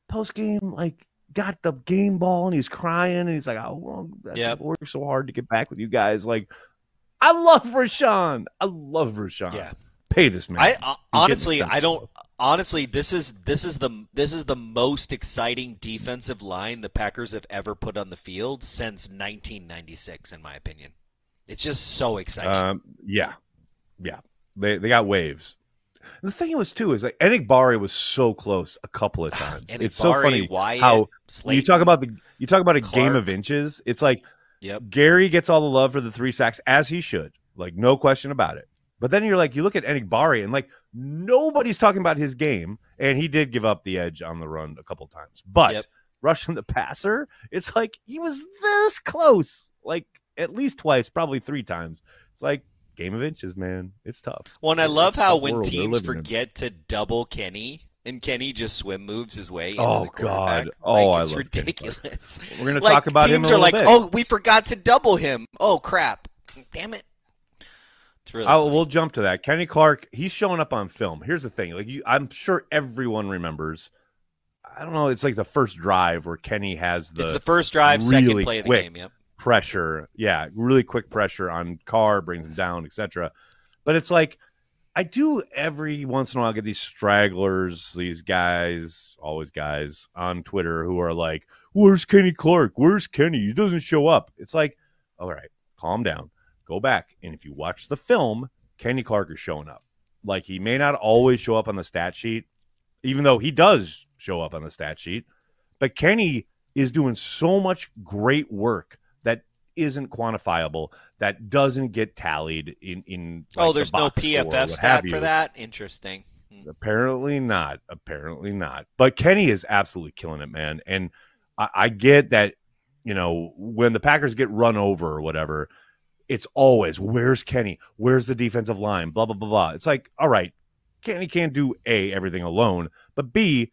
post game? Like, got the game ball and he's crying and he's like, "Oh, well, I Yep. worked so hard to get back with you guys." Like, I love Rashan. I love Rashan. Yeah. Pay this man. I uh, honestly. I don't. Honestly, this is this is the this is the most exciting defensive line the Packers have ever put on the field since 1996, in my opinion. It's just so exciting. Um, yeah, yeah. They they got waves. The thing was too is like Enagbare was so close a couple of [sighs] times. And it's so funny Wyatt, how Slayton, you talk about the you talk about a game of inches. It's like Yep. Gary gets all the love for the three sacks as he should, like no question about it. But then you're like, you look at Enagbare and like nobody's talking about his game, and he did give up the edge on the run a couple times. But Yep. rushing the passer. It's like he was this close, like at least twice, probably three times. It's like game of inches, man. It's tough. Well, and I love how when teams living in. forget to double Kenny and Kenny just swim moves his way Oh, the. God. Oh, like, I it's ridiculous. We're gonna [laughs] like, talk about him teams in a are like, bit. oh, we forgot to double him. Oh crap! Damn it! Really we'll jump to that. Kenny Clark, he's showing up on film. Here's the thing: like you, I'm sure everyone remembers. I don't know. It's like the first drive where Kenny has the, it's the first drive, second play of the quick game. Yep. Pressure. Yeah, really quick pressure on Carr brings him down, etc. But it's like I do every once in a while get these stragglers, these guys, always guys on Twitter who are like, "Where's Kenny Clark? Where's Kenny? He doesn't show up." It's like, all right, calm down, go back, and if you watch the film, Kenny Clark is showing up. Like he may not always show up on the stat sheet, even though he does show up on the stat sheet. But Kenny is doing so much great work isn't quantifiable, that doesn't get tallied in in. oh, like, the there's no box score PFF stat for that. Interesting. Hmm. Apparently not. Apparently not. But Kenny is absolutely killing it, man. And I, I get that, you know, when the Packers get run over or whatever, it's always where's Kenny? Where's the defensive line? Blah blah blah blah. It's like, all right, Kenny can't do a everything alone, but b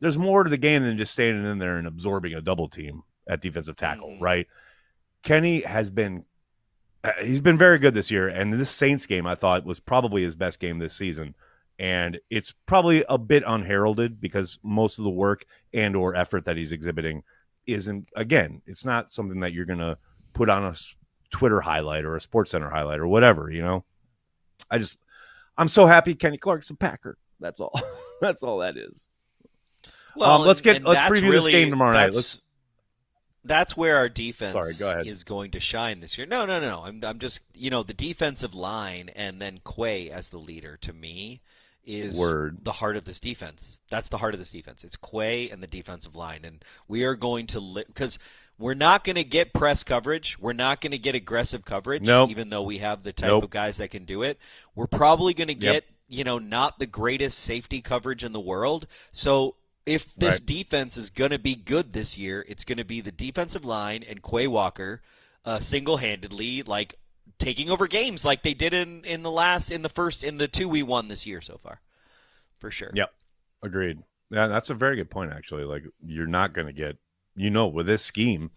there's more to the game than just standing in there and absorbing a double team at defensive tackle, Mhm. right? Kenny has been uh, he's been very good this year, and this Saints game I thought was probably his best game this season, and it's probably a bit unheralded because most of the work and or effort that he's exhibiting isn't again, it's not something that you're gonna put on a Twitter highlight or a Sports Center highlight or whatever, you know. I just I'm so happy Kenny Clark's a Packer. That's all. [laughs] That's all that is. Um, let's get- let's preview this game tomorrow night. Let's- That's where our defense Sorry, go is going to shine this year. No, no, no, no. I'm, I'm just, you know, the defensive line and then Quay as the leader to me is Word. the heart of this defense. That's the heart of this defense. It's Quay and the defensive line, and we are going to because we're not going to get press coverage. We're not going to get aggressive coverage, Nope. even though we have the type Nope. of guys that can do it. We're probably going to Yep. get, you know, not the greatest safety coverage in the world. So if this Right. defense is going to be good this year, it's going to be the defensive line and Quay Walker uh, single-handedly, like taking over games like they did in in the last in the first in the two we won this year so far, for sure. Yep. Agreed. Yeah, that's a very good point actually. Like you're not going to get you know with this scheme,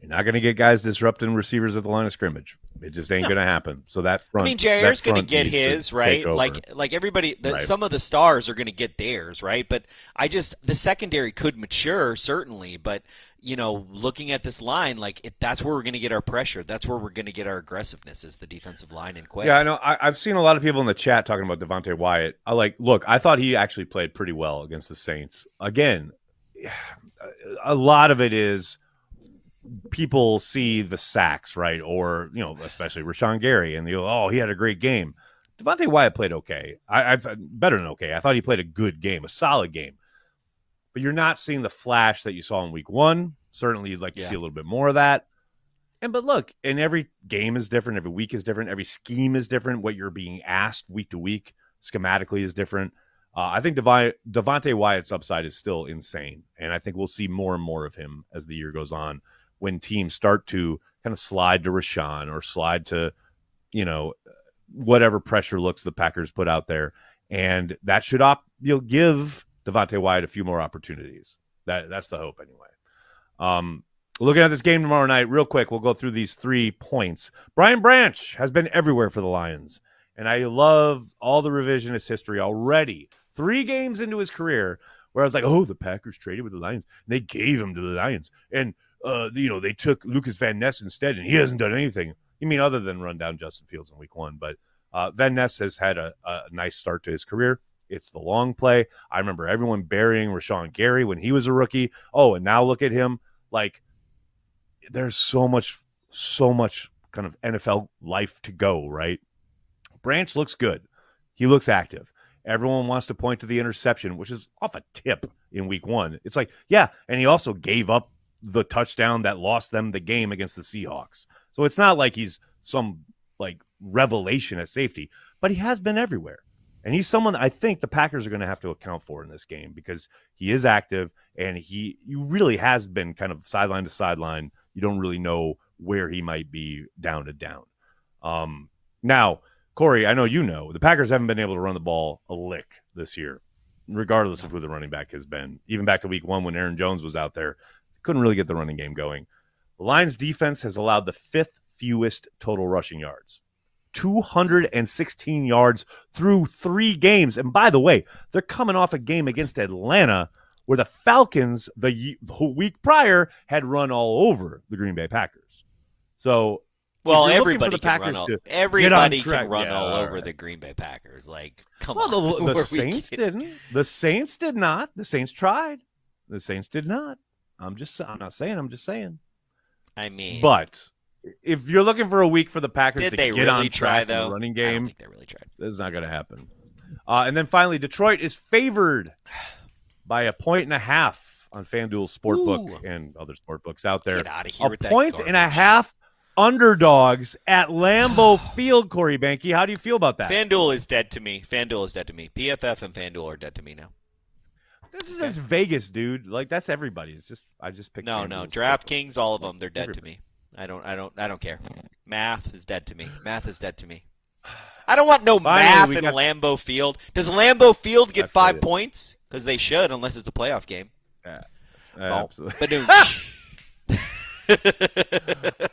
you're not going to get guys disrupting receivers at the line of scrimmage. It just ain't No. going to happen. So that front I mean, Jaire's going to get his right. Like, like everybody, the, Right. some of the stars are going to get theirs, right? But I just the secondary could mature certainly, but you know, looking at this line, like it, that's where we're going to get our pressure. That's where we're going to get our aggressiveness is the defensive line and Quay. Yeah, I know. I, I've seen a lot of people in the chat talking about Devonte Wyatt. I like. Look, I thought he actually played pretty well against the Saints. Again, [sighs] a lot of it is people see the sacks, right? Or you know, especially Rashan Gary, and they go, "Oh, he had a great game." Devonte Wyatt played okay. I, I've better than okay. I thought he played a good game, a solid game. But you're not seeing the flash that you saw in Week One. Certainly, you'd like to Yeah. see a little bit more of that. And but look, and every game is different, every week is different, every scheme is different. What you're being asked week to week schematically is different. Uh, I think Devi- Devonte Wyatt's upside is still insane, and I think we'll see more and more of him as the year goes on. When teams start to kind of slide to Rashan or slide to, you know, whatever pressure looks the Packers put out there, and that should op- you know give Devonte Wyatt a few more opportunities. That that's the hope anyway. Um, looking at this game tomorrow night, real quick, we'll go through these three points. Brian Branch has been everywhere for the Lions, and I love all the revisionist history already. Three games into his career, where I was like, "Oh, the Packers traded with the Lions, and they gave him to the Lions, and uh, you know they took Lukas Van Ness instead, and he hasn't done anything. You mean other than run down Justin Fields in Week One? But uh, Van Ness has had a, a nice start to his career. It's the long play. I remember everyone burying Rashan Gary when he was a rookie. Oh, and now look at him. Like there's so much, so much kind of NFL life to go, right? Branch looks good. He looks active. Everyone wants to point to the interception, which is off a tip in week one. It's like, yeah, and he also gave up the touchdown that lost them the game against the Seahawks. So it's not like he's some like revelation at safety, but he has been everywhere. And he's someone I think the Packers are going to have to account for in this game because he is active and he, he really has been kind of sideline to sideline. You don't really know where he might be down to down. Um, now, Corey, I know you know the Packers haven't been able to run the ball a lick this year, regardless of who the running back has been. Even back to week one when Aaron Jones was out there, couldn't really get the running game going. The Lions defense has allowed the fifth fewest total rushing yards. 216 yards through three games. And by the way, they're coming off a game against Atlanta where the Falcons the, week prior had run all over the Green Bay Packers. So well, everybody can run all, everybody can run yeah, all, all over the Green Bay Packers. Like, come well, on. [laughs] The, the Saints didn't. The Saints did not. The Saints tried. The Saints did not. I'm just. I'm not saying. I'm just saying. I mean, but if you're looking for a week for the Packers to they get really on try, track though? in the running game, I think they really tried. This is not going to happen. Uh, and then finally, Detroit is favored by a point and a half on FanDuel Sportsbook Ooh. and other sportbooks out there. Get out of here a with that point and a half underdogs at Lambeau [sighs] Field. Corey Banky, how do you feel about that? FanDuel is dead to me. FanDuel is dead to me. PFF and FanDuel are dead to me now. This is just Vegas, dude. Like that's everybody. It's just I just picked. No, no. DraftKings, all of them, they're dead to me. I don't, I don't, I don't care. Math is dead to me. Math is dead to me. I don't want no Finally, math in got- Lambeau Field. Does Lambeau Field get five points? Because they should, unless it's a playoff game. Yeah, absolutely. [laughs]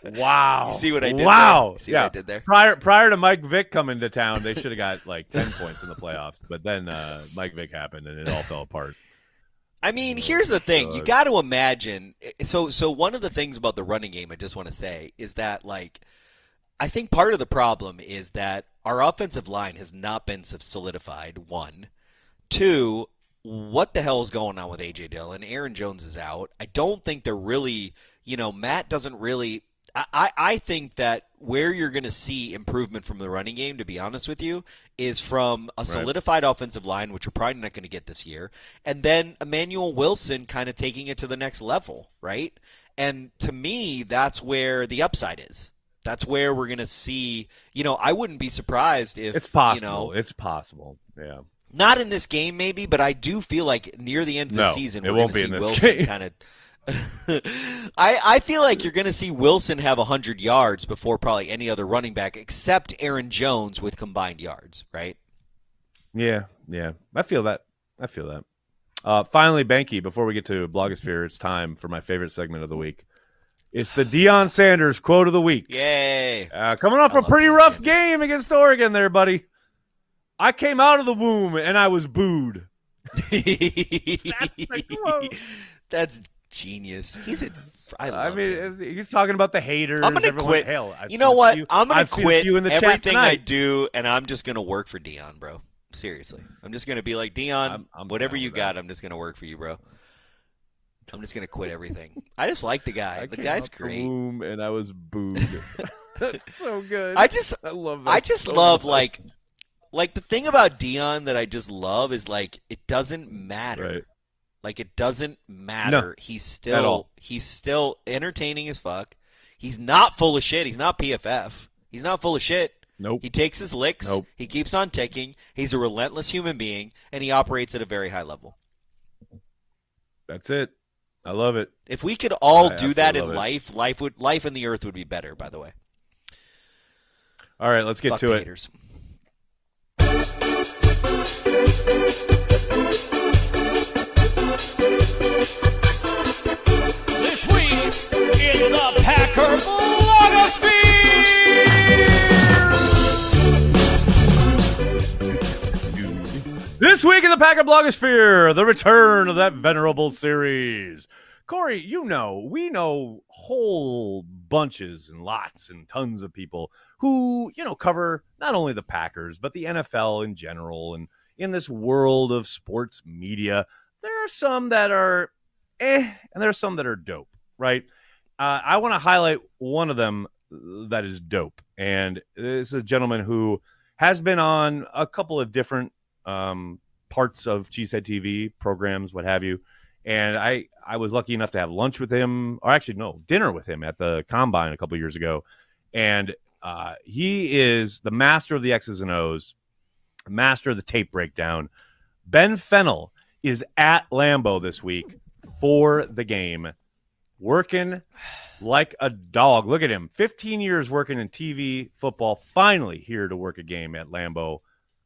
Wow. You see what I did Wow. there? See yeah. what I did there? Prior prior to Mike Vick coming to town, they should have got like ten points in the playoffs. But then uh, Mike Vick happened and it all fell apart. I mean, here's the thing. You got to imagine. So, so one of the things about the running game, I just want to say, is that like, I think part of the problem is that our offensive line has not been solidified. One, two. What the hell is going on with AJ Dillon? Aaron Jones is out. I don't think they're really. You know, Matt doesn't really. I, I, think that where you're going to see improvement from the running game, to be honest with you, is from a solidified offensive line, which we're probably not going to get this year, and then Emmanuel Wilson kind of taking it to the next level, right? And to me, that's where the upside is. That's where we're going to see. You know, I wouldn't be surprised if It's possible. You know, it's possible. Yeah. Not in this game, maybe, but I do feel like near the end of the No, season, it we're won't going be to see in this Wilson game. [laughs] kind of. I I feel like you're going to see Wilson have 100 yards before probably any other running back except Aaron Jones with combined yards, right? Yeah. Yeah. I feel that. I feel that. Uh, finally, Banky, before we get to Blogosphere, it's time for my favorite segment of the week. It's the Deion Sanders quote of the week. Yay! Uh, coming off I a pretty rough Sanders. game against Oregon there, buddy. I came out of the womb and I was booed. That's the quote. [laughs] That's genius. He's a. I, I love mean, him. he's talking about the haters. I'm gonna everyone- quit. Hell, you know what? few- I'm gonna I've quit few in the chat everything I do, and I'm just gonna work for Deion, bro. Seriously, I'm just gonna be like Deion. I'm- I'm whatever you got, that. I'm just gonna work for you, bro. I'm just gonna quit everything. I just like the guy. [laughs] I the came guy's out the great. womb and I was booed. [laughs] That's so good. I just I love that. I just so love much. like like the thing about Deion that I just love is like it doesn't matter. Right. Like it doesn't matter. he's still he's still entertaining as fuck. He's not full of shit. He's not PFF. He's not full of shit. Nope. He takes his licks. Nope. He keeps on ticking. He's a relentless human being, and he operates at a very high level. That's it. I love it. If we could all I do that in love it. life, life would life and the earth would be better. By the way, All right, let's get Fuck to it. Haters. This week in the Packer Blogosphere. This week in the Packer Blogosphere, the return of that venerable series. Corey, you know, we know whole bunches and lots and tons of people who, you know, cover not only the Packers, but the NFL in general. And in this world of sports media, there are some that are eh, and there are some that are dope, right? Uh, I want to highlight one of them that is dope. And this is a gentleman who has been on a couple of different um, parts of Cheesehead TV programs, what have you. And I, I was lucky enough to have lunch with him, or actually, no, dinner with him at the combine a couple years ago. And uh, he is the master of the X's and O's. master of the tape breakdown. Ben Fennell is at Lambeau this week for the game, working like a dog. Look at him. 15 years working in TV football, finally here to work a game at Lambeau.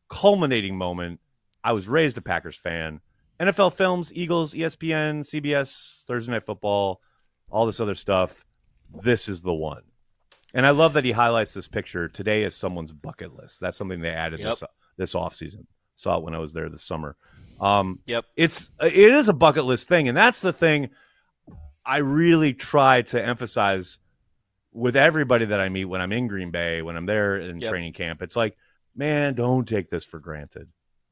Culminating moment. I was raised a Packers fan. NFL Films, Eagles, ESPN, CBS, Thursday Night Football, all this other stuff. This is the one. And I love that he highlights this picture today as someone's bucket list. That's something they added Yep. this this offseason. Saw it when I was there this summer. Um, Yep. it's it is a bucket list thing, and that's the thing I really try to emphasize with everybody that I meet when I'm in Green Bay, when I'm there in Yep. training camp. It's like, man, don't take this for granted.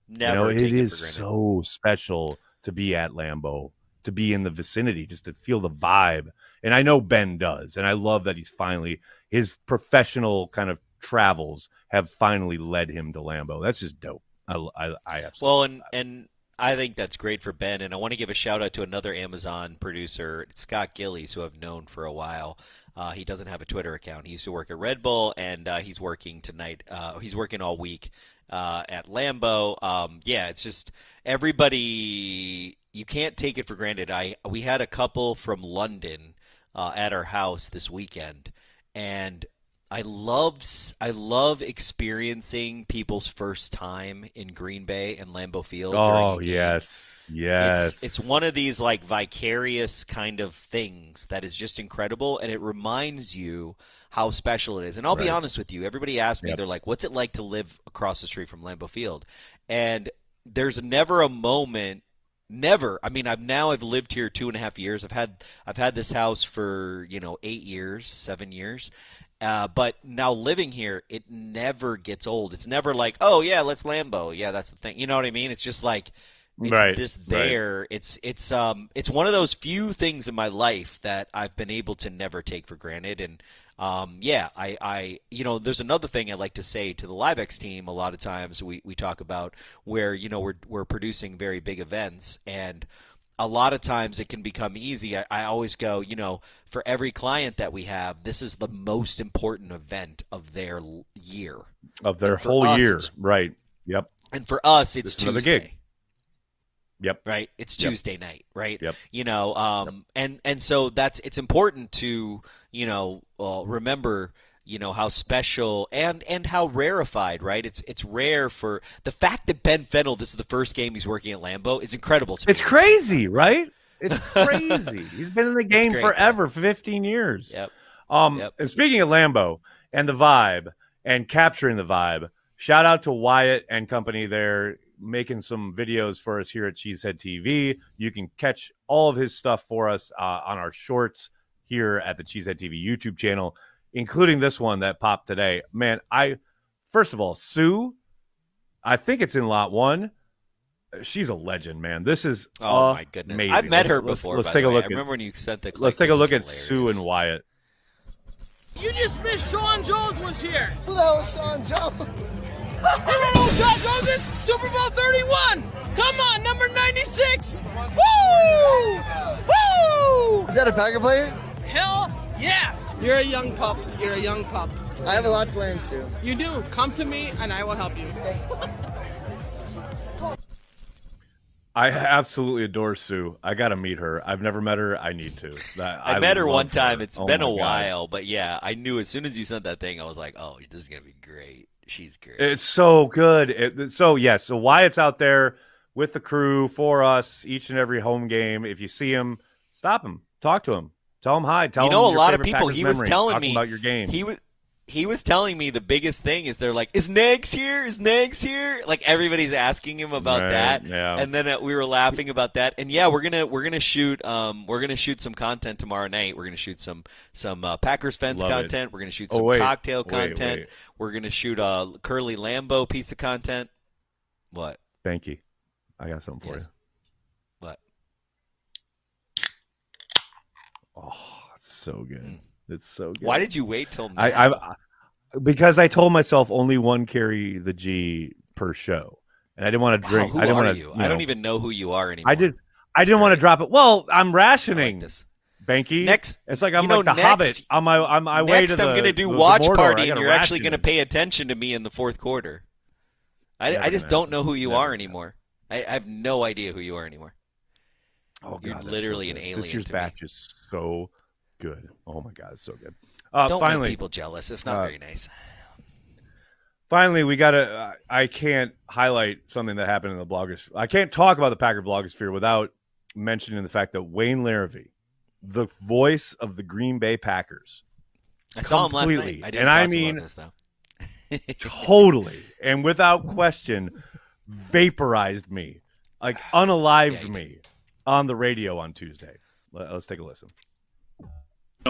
Never you know, it is so special to be at Lambeau, to be in the vicinity, just to feel the vibe. And I know Ben does, and I love that he's finally his professional kind of travels have finally led him to Lambeau. That's just dope. I, I, I absolutely. Well, and and I think that's great for Ben, and I want to give a shout out to another Amazon producer, Scott Gillies, who I've known for a while. Uh, he doesn't have a Twitter account. He used to work at Red Bull, and uh, he's working tonight. Uh, he's working all week uh, at Lambeau. Um, yeah, it's just everybody. You can't take it for granted. I we had a couple from London uh, at our house this weekend, and I love I love experiencing people's first time in Green Bay and Lambeau Field. oh yes, yes. It's, it's one of these like vicarious kind of things that is just incredible, and it reminds you how special it is. And I'll be honest with you, everybody asks me, Yep. they're like, "What's it like to live across the street from Lambeau Field?" And there's never a moment never i mean i've now i've lived here two and a half years. I've had i've had this house for you know eight years seven years. Uh, but now living here it never gets old. It's never like oh yeah let's lambeau yeah that's the thing. You know what i mean? It's just like it's Right, this right. there. It's it's um it's one of those few things in my life that i've been able to never take for granted. And um, yeah, I, I, you know, there's another thing I like to say to the LiveX team. A lot of times we, we talk about where you know we're we're producing very big events, and a lot of times it can become easy. I, I always go, you know, for every client that we have, this is the most important event of their year, of their whole us, year, right? Yep, and for us, it's another Tuesday. Yep. right it's Yep. tuesday night right Yep. you know um and and so that's it's important to you know uh, remember you know how special and and how rarefied right it's it's rare for the fact that ben fennell this is the first game he's working at lambeau is incredible to It's crazy, right? It's [laughs] crazy. He's been in the game great, forever, for 15 years. yep Um, Yep. and speaking of Lambeau and the vibe and capturing the vibe, shout out to Wyatt and company there making some videos for us here at Cheesehead TV. You can catch all of his stuff for us uh, on our shorts here at the Cheesehead TV YouTube channel, including this one that popped today. Man, I first of all, Sue, I think it's in lot one. She's a legend, man. This is oh my goodness i've met Let's- her let's- before Let's by take the a way. look i at remember when you sent the clip. let's take a look at is Sue and Wyatt. You just missed Sean Jones was here. Who the hell is Sean Jones? [laughs] You don't know who Sean Jones? Super Bowl 31. Come on, number 96. Woo! Woo! Is that a Packer player? Hell yeah. You're a young pup. You're a young pup. I have a lot to learn, Sue. You do. Come to me and I will help you. [laughs] I absolutely adore Sue. I got to meet her. I've never met her. I need to. That- I, met her one time. It's Oh been a God. while, but yeah, I knew as soon as you sent that thing, I was like, "Oh, this is gonna be great. She's great." It's so good. It, so yes. So Wyatt's out there with the crew for us each and every home game. If you see him, stop him, talk to him, tell him hi. Tell you know, him a lot of people. Packers He was telling Talk me about your game. He was he was telling me the biggest thing is they're like, "Is Nags here? Is Nags here?" Like everybody's asking him about Right, that, yeah. and then uh, we were laughing about that. And yeah, we're gonna we're gonna shoot um we're gonna shoot some content tomorrow night. We're gonna shoot some some uh, Packers fence Love it. content. We're gonna shoot Oh, some wait. cocktail content. wait. We're gonna shoot a Curly Lambeau piece of content. What? Thank you. I got something for Yes. What? Oh, it's so good. It's so good. Why did you wait till now? I, I because I told myself only one carry the G per show, and I didn't want to Wow, drink. who I didn't want to. you? I don't even know who you are anymore. I did. I didn't want to drop it. Well, I'm like rationing, this. Banky. Next- it's like I'm you know, like the next- Hobbit on my on my way Next, to the. I'm going to do the- the watch. I party, and you're actually going to pay attention to me in the fourth quarter. I, Never I just gonna don't know who you Never are anymore. I, I have no idea who you are anymore. Oh, God, You're literally so an alien This year's to me. batch is so good. Oh my god, it's so good. Uh, don't finally, make people jealous. It's not uh, very nice. finally, we got to. I can't highlight something that happened in the bloggers. I can't talk about the Packer blogosphere without mentioning the fact that Wayne Larrivee, the voice of the Green Bay Packers, I saw him last night. I didn't And I mean- this though. [laughs] totally and without question vaporized me, like unalived Yeah, me on the radio on Tuesday. Let's take a listen.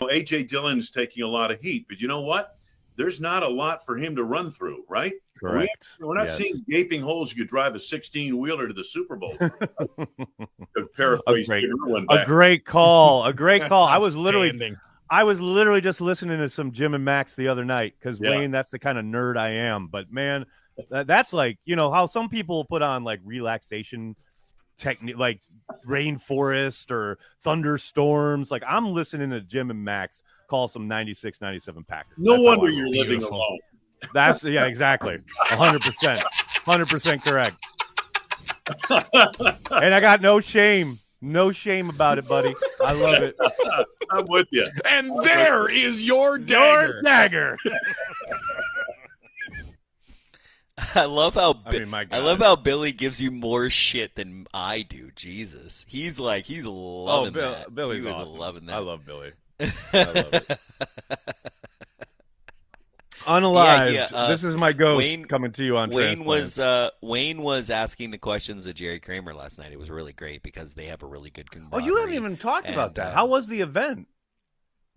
You know, AJ Dillon's taking a lot of heat, but you know what? There's not a lot for him to run through, right? Correct. We're not Yes. seeing gaping holes you could drive a 16 wheeler to the Super Bowl. [laughs] to paraphrase A great- Jim Irwin A great call. A great call. I was literally. I was literally just listening to some Jim and Max the other night because Yeah. Wayne, that's the kind of nerd I am. But man, that, that's like you know how some people put on like relaxation technique, like rainforest or thunderstorms. Like I'm listening to Jim and Max call some 96, 97 Packers. No That's wonder you're living Beautiful. alone. That's yeah, exactly, hundred percent, hundred percent correct. [laughs] and I got no shame, no shame about it, buddy. I love it. I'm with you. And there is your Your dagger. [laughs] dagger. I love how I mean, my God. I love how Billy gives you more shit than I do. Jesus, he's like he's loving oh, Bill, that. Billy's he awesome. loving that. I love Billy. [laughs] I love it. Unalived. Yeah, he, uh, this is my ghost Wayne- coming to you on Wayne was uh, Wayne was asking the questions of Jerry Kramer last night. It was really great because they have a really good oh, you haven't even talked about that. uh, How was the event?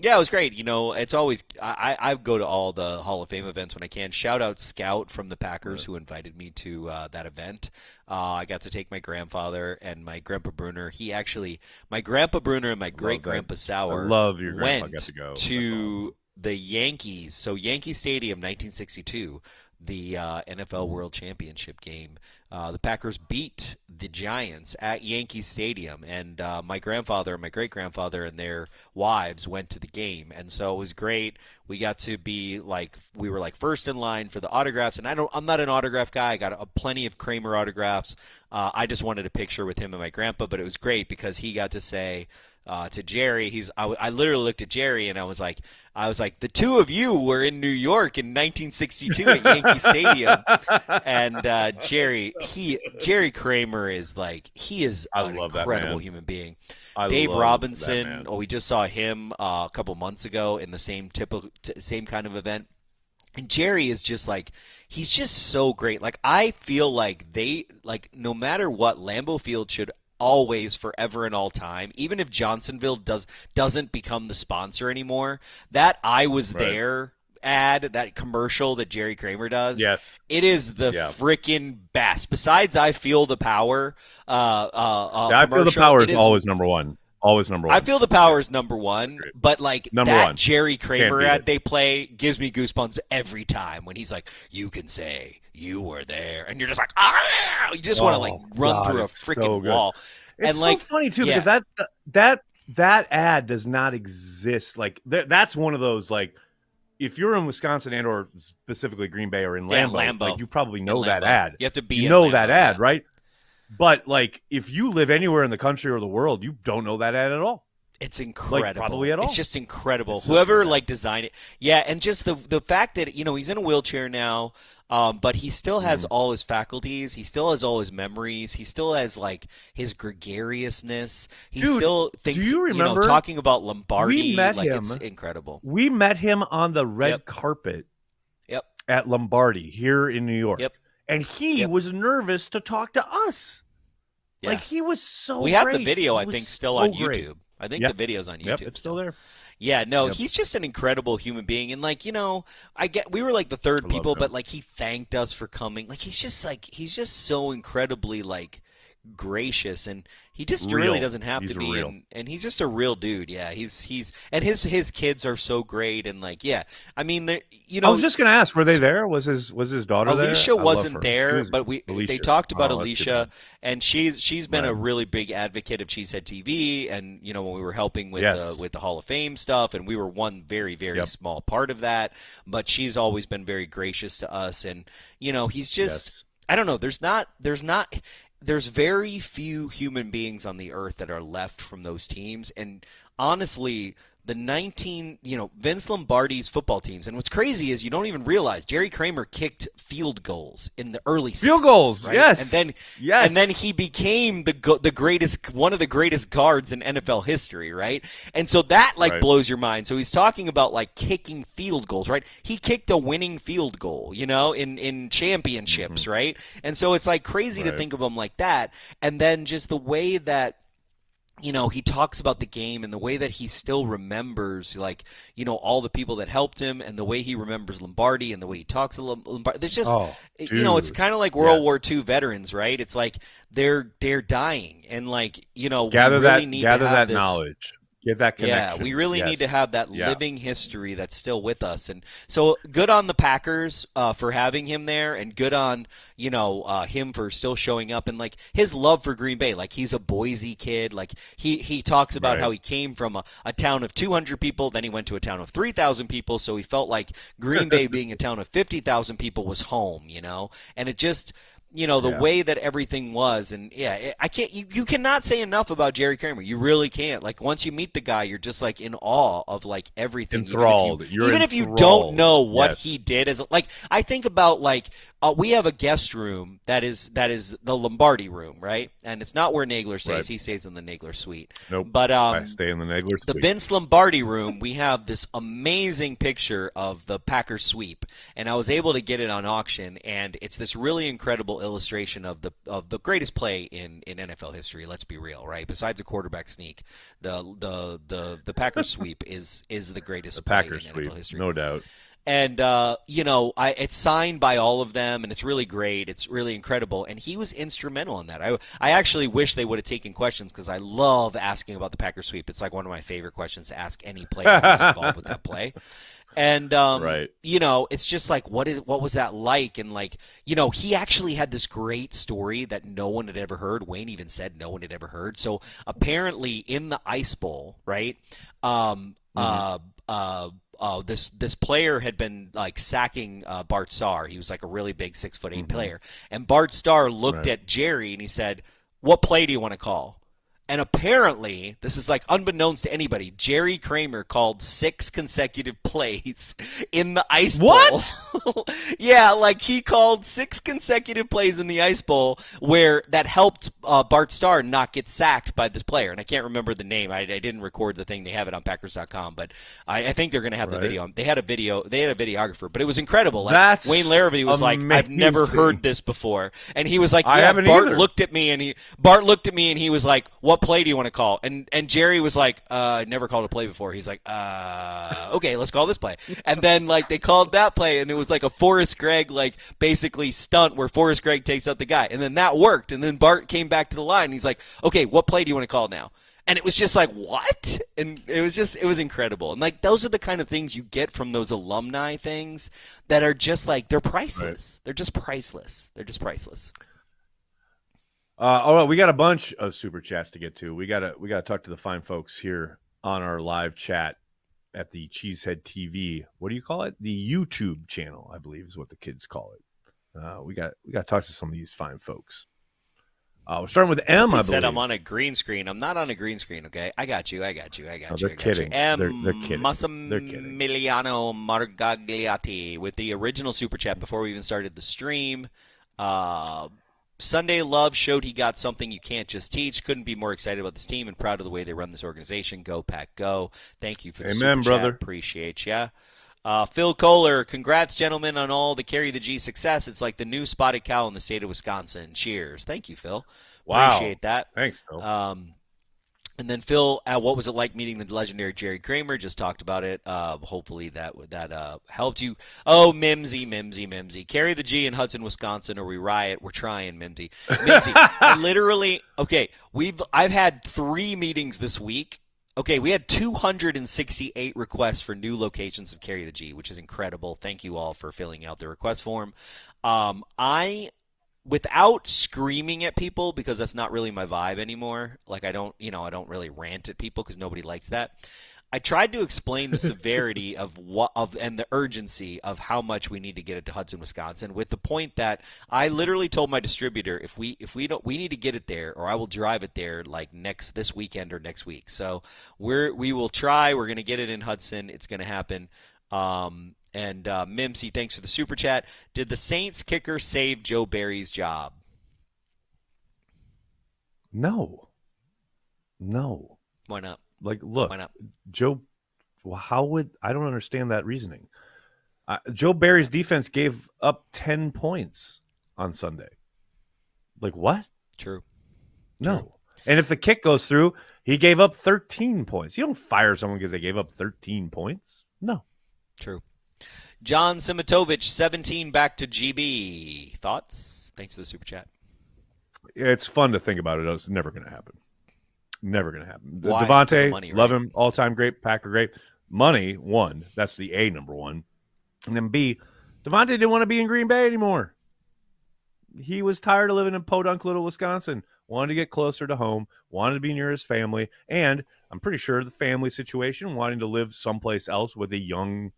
Yeah, it was great. You know, it's always I, I go to all the Hall of Fame events when I can. Shout out Scout from the Packers who invited me to uh, that event. Uh, I got to take my grandfather and my grandpa Bruner. He actually, my grandpa Bruner and my great grandpa Sauer. I love your grandpa went got to go. To the Yankees. So Yankee Stadium, 1962, the uh, NFL World Championship game. Uh, the Packers beat the Giants at Yankee Stadium, and uh, my grandfather and my great grandfather and their wives went to the game, and so it was great. We got to be like we were like first in line for the autographs, and I don't I'm not an autograph guy. I got a, plenty of Kramer autographs. Uh, I just wanted a picture with him and my grandpa, but it was great because he got to say uh, to Jerry. He's I, I literally looked at Jerry and I was like I was like the two of you were in New York in 1962 at Yankee [laughs] Stadium, and uh, Jerry he Jerry Kramer is like he is I an love incredible man. human being. I Dave Robinson. Oh, we just saw him uh, a couple months ago in the same typical t- same kind of event. And Jerry is just like he's just so great. Like I feel like they like no matter what Lambeau Field should always forever and all time even if Johnsonville does doesn't become the sponsor anymore that I was Right. there ad that commercial that Jerry Kramer does Yes. it is the Yeah. freaking best besides I feel the power uh uh, uh Yeah, I feel the power it is always number one. Always number one. I feel the power is number one, but like Number that one. Jerry Kramer ad it. they play gives me goosebumps every time when he's like, "You can say you were there," and you're just like, "Ah!" You just want to like Oh, run God, through a freaking so wall. It's and like, so funny too yeah. because that that that ad does not exist. Like th- that's one of those like if you're in Wisconsin and or specifically Green Bay or in Yeah, Lambeau, Lambeau. like you probably know that ad. You have to be You know Lambeau, that ad, yeah. right? But like if you live anywhere in the country or the world, you don't know that ad at all. It's incredible. probably at all. It's just incredible. It's Whoever like designed it, yeah, and just the the fact that you know he's in a wheelchair now, um, but he still has Mm-hmm. all his faculties. He still has all his memories. He still has like his gregariousness. He Dude, still thinks. you remember- know, talking about Lombardi? We met like him- it's incredible. We met him on the red Yep. carpet Yep. at Lombardi here in New York. Yep. And he Yep. was nervous to talk to us. Yeah. Like he was so we have the video, I think, still so on great. YouTube. I think Yep. the video's on YouTube. Yep, it's still there. Yeah, no, Yep. he's just an incredible human being, and like you know, I get we were like the third people, him. but like he thanked us for coming. Like he's just like he's just so incredibly like gracious, and he just really doesn't have He's to be. And, and he's just a real dude. Yeah, he's he's and his his kids are so great, and like yeah, I mean, you know, I was just gonna ask, were they there? Was his was his daughter there? Alicia I wasn't there, was- but we Alicia. they talked about Oh, Alicia, and she's she's been a really big advocate of Cheesehead TV, and you know when we were helping with Yes. the with the Hall of Fame stuff, and we were one very very Yep. small part of that, but she's always been very gracious to us, and you know he's just. Yes. I don't know. There's not. There's not. There's very few human beings on the earth that are left from those teams, and honestly, the 19, you know, Vince Lombardi's football teams. And what's crazy is you don't even realize Jerry Kramer kicked field goals in the early 60s, Field goals, right? yes. And then Yes. and then he became the go- the greatest one of the greatest guards in NFL history, right? And so that like Right. blows your mind. So he's talking about like kicking field goals, right? He kicked a winning field goal, you know, in in championships, right? And so it's like crazy to Mm-hmm. Think of him like that. And then just the way that you know he talks about the game and the way that he still remembers like you know all the people that helped him and the way he remembers lombardi and the way he talks to lombardi there's just Oh, you know it's kind of like world Yes. war ii veterans right it's like they're they're dying and like you know gather we really that need gather that this, knowledge. Get that connection. yeah, we really Yes. need to have that Yeah. living history that's still with us, and so good on the Packers uh, for having him there, and good on you know uh, him for still showing up and like his love for Green Bay. Like he's a Boise kid. Like he he talks about Right. how he came from a, a town of 200 people, then he went to a town of 3,000 people, so he felt like Green Bay [laughs] being a town of 50,000 people was home, you know, and it just you know the Yeah. way that everything was and yeah i can't you, you cannot say enough about jerry kramer you really can't like once you meet the guy you're just like in awe of like everything Enthralled. even if you, even if you don't know what Yes. he did as like i think about like uh, we have a guest room that is that is the lombardi room right and it's not where nagler stays Right. he stays in the nagler suite Nope. but um I stay in the Nagler the. Vince Lombardi room, we have this amazing picture of the Packers sweep, and I was able to get it on auction, and it's this really incredible illustration of the of the greatest play in, in NFL history. Let's be real, right? Besides a quarterback sneak, the the the the Packers [laughs] sweep is is the greatest the play Packers in suite, NFL history no doubt. and uh, you know, I it's signed by all of them, and it's really great. It's really incredible, and he was instrumental in that. I I actually wish they would have taken questions because I love asking about the Packers sweep. It's like one of my favorite questions to ask any player who's involved with that play. [laughs] And um, Right. you know, it's just like what is what was that like? And like, you know, he actually had this great story that no one had ever heard. Wayne even said no one had ever heard. So apparently, in the Ice Bowl, right? Um, uh, uh, uh, this this player had been like sacking uh, Bart Starr. He was like a really big six foot 8 player, and Bart Starr looked Right. at Jerry and he said, "What play do you want to call?" And apparently, this is like unbeknownst to anybody, Jerry Kramer called six consecutive [laughs] plays in the Ice What? Bowl. [laughs] yeah, like he called six consecutive plays in the Ice Bowl where that helped uh, Bart Starr not get sacked by this player. And I can't remember the name. I, I didn't record the thing. They have it on Packers.com, but I, I think they're going to have the video. They had a video. They had a videographer, but it was incredible. Like That's Wayne Larrabee was like, "I've never heard this before," and he was like, I haven't Bart either. looked at me and he Bart looked at me and he was like, "What play do you want to call?" And and Jerry was like, uh, "I never called a play before." He's like, "Uh, okay, let's call this play." And then like they called that play and it was like a Forrest Gregg like basically stunt where Forrest Gregg takes out the guy, and then that worked. And then Bart came back to the line and he's like, "Okay, what play do you want to call now?" And it was just like, what? And it was just, it was incredible. And like, those are the kind of things you get from those alumni things that are just like, they're priceless. They're just priceless. They're just priceless. Uh, all right, we got a bunch of super chats to get to. We gotta we gotta talk to the fine folks here on our live chat at the Cheesehead TV. What do you call it? The YouTube channel, I believe, is what the kids call it. Uh, we got we got to talk to some of these fine folks. Uh, we're starting with M. I He believe. said I'm on a green screen. I'm not on a green screen, okay? I got you. I got you. I got Oh, you. they're I got kidding. You. M. They're- they're kidding. They're kidding. Massimiliano Margagliati with the original super chat before we even started the stream. Uh, Sunday Love showed he got something you can't just teach. Couldn't be more excited about this team and proud of the way they run this organization. Go Pack, go! Thank you for the Amen, super brother. Chat. Appreciate ya. Uh, Phil Kohler, congrats, gentlemen, on all the carry the G success. It's like the new spotted cow in the state of Wisconsin. Cheers. Thank you, Phil. Wow. Appreciate that. Thanks, Phil. Um, and then Phil, uh, what was it like meeting the legendary Jerry Kramer? Just talked about it. Uh, hopefully that that uh, helped you. Oh, Mimsy, Mimsy, Mimsy. Carry the G in Hudson, Wisconsin, or we riot. We're trying, Mimsy. Mimsy. [laughs] Literally. Okay, we've. I've had three meetings this week. Okay, we had 268 requests for new locations of Carry the G, which is incredible. Thank you all for filling out the request form. Um, I without screaming at people because that's not really my vibe anymore. Like I don't, you know, I don't really rant at people because nobody likes that. I tried to explain the severity [laughs] of what of and the urgency of how much we need to get it to Hudson, Wisconsin, with the point that I literally told my distributor if we if we don't we need to get it there or I will drive it there like next this weekend or next week. So we're we will try. We're gonna get it in Hudson. It's gonna happen. Um, and uh, Mimsy, thanks for the super chat. Did the Saints kicker save Joe Barry's job? No. No. Why not? Like, look, Why not? Joe. Well, how would I don't understand that reasoning? Uh, Joe Barry's defense gave up ten points on Sunday. Like what? True. No. And if the kick goes through, he gave up thirteen points. You don't fire someone because they gave up thirteen points. No. True. John Simitovich, 17 back to GB. Thoughts? Thanks for the super chat. It's fun to think about it. It's never going to happen. Never going to happen. Why? Davante, money, love him, all time great, Packer great. Money, one. That's the A number one. And then B, Davante didn't want to be in Green Bay anymore. He was tired of living in Podunk, Little Wisconsin. Wanted to get closer to home. Wanted to be near his family, and I'm pretty sure the family situation, wanting to live someplace else with a young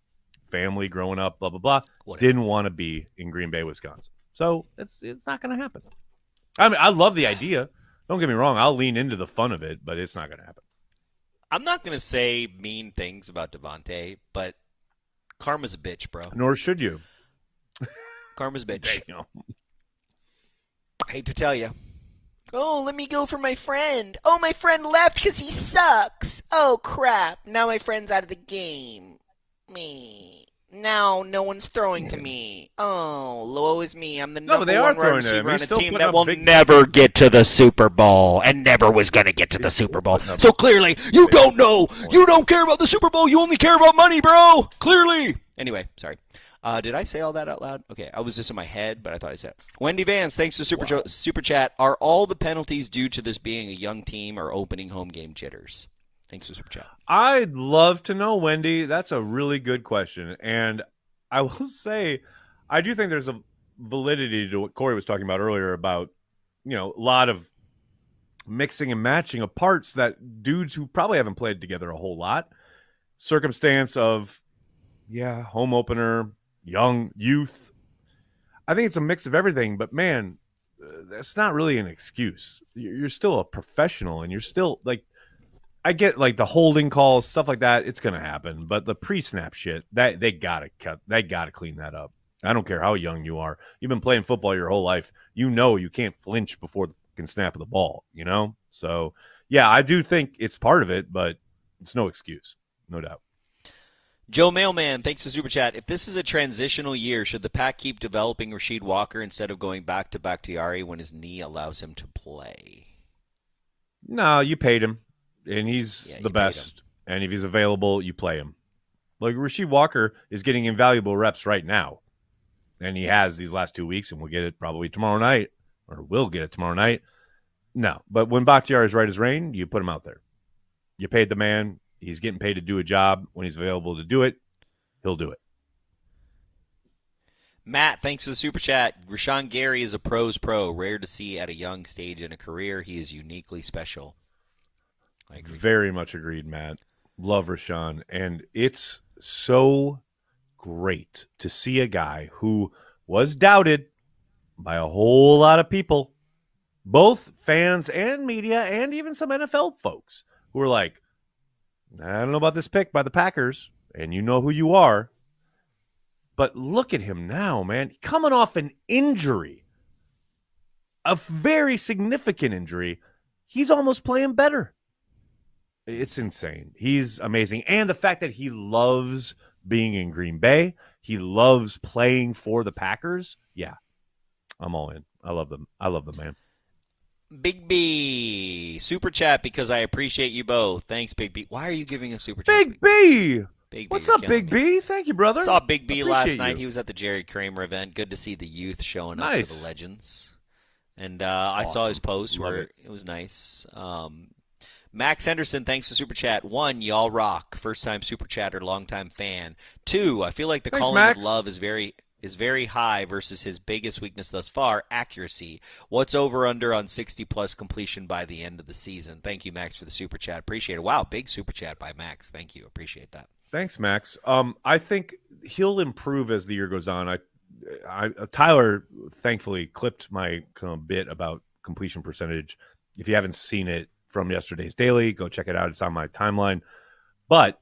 family growing up, blah blah blah, Whatever. didn't want to be in Green Bay, Wisconsin. So it's it's not going to happen. I mean, I love the idea. Don't get me wrong. I'll lean into the fun of it, but it's not going to happen. I'm not going to say mean things about Davante, but karma's a bitch, bro. Nor should you. Karma's a bitch. You know. Hate to tell you. Oh, let me go for my friend. Oh, my friend left because he sucks. Oh, crap. Now my friend's out of the game. Me. Now no one's throwing to [laughs] me. Oh, woe is me. I'm the No, number they one are wide throwing to receiver on a still team putting that up will big- never get to the Super Bowl and never was going to get to the Super Bowl. So clearly, you don't know. You don't care about the Super Bowl. You only care about money, bro. Clearly. Anyway, sorry. Uh, did I say all that out loud? Okay, I was just in my head, but I thought I said. it. Wendy Vance, thanks to super super chat. Are all the penalties due to this being a young team or opening home game jitters? Thanks for super chat. I'd love to know, Wendy. That's a really good question. And I [laughs] will say, I do think there's a validity to what Corey was talking about earlier about, you know, a lot of mixing and matching of parts that dudes who probably haven't played together a whole lot, circumstance of, yeah, home opener, young, youth. I think it's a mix of everything, but man, uh, that's not really an excuse. You're you're still a professional and you're still like, I get like the holding calls, stuff like that. It's gonna happen, but the pre-snap shit, that they gotta cut, they gotta clean that up. I don't care how young you are. You've been playing football your whole life. You know you can't flinch before the fucking snap of the ball. You know, so yeah, I do think it's part of it, but it's no excuse, no doubt. Joe Mailman, thanks to Super Chat. If this is a transitional year, should the pack keep developing Rasheed Walker instead of going back to Bakhtiari when his knee allows him to play? No, you paid him, and he's Yeah, the best. And if he's available, you play him. Like Rasheed Walker is getting invaluable reps right now, and he has these last two weeks, and we'll get it probably tomorrow night, or we'll get it tomorrow night. No, but when Bakhtiari is right as rain, you put him out there. You paid the man. He's getting paid to do a job. When he's available to do it, he'll do it. Matt, thanks for the super chat. Rashan Gary is a pro's pro, rare to see at a young stage in a career. He is uniquely special. Very much agreed, Matt. Love Rashan. And it's so great to see a guy who was doubted by a whole lot of people, both fans and media, and even some NFL folks who were like, I don't know about this pick by the Packers, and you know who you are. But look at him now, man. Coming off an injury, a very significant injury. He's almost playing better. It's insane. He's amazing. And the fact that he loves being in Green Bay, he loves playing for the Packers. Yeah. I'm all in. I love them. I love the man. Big B, super chat because I appreciate you both. Thanks, Big B. Why are you giving a super chat? Big B. Big B, What's up, Big me. B? Thank you, brother. Saw Big B last night. you. He was at the Jerry Kramer event. Good to see the youth showing up Nice. for the legends. And uh, I saw his post Love where it. it. was nice. Um, Max Henderson, thanks for super chat. One, y'all rock. First time super chatter, long time fan. Two, I feel like the Thanks, calling Max. of love is very is very high versus his biggest weakness thus far, accuracy. What's over under on 60 plus completion by the end of the season? Thank you, Max, for the super chat. Appreciate it. Wow, big super chat by Max. Thank you. Appreciate that. Thanks, Max. Um, I think he'll improve as the year goes on. I, I Tyler thankfully clipped my kind of bit about completion percentage. If you haven't seen it from yesterday's daily, go check it out. It's on my timeline. But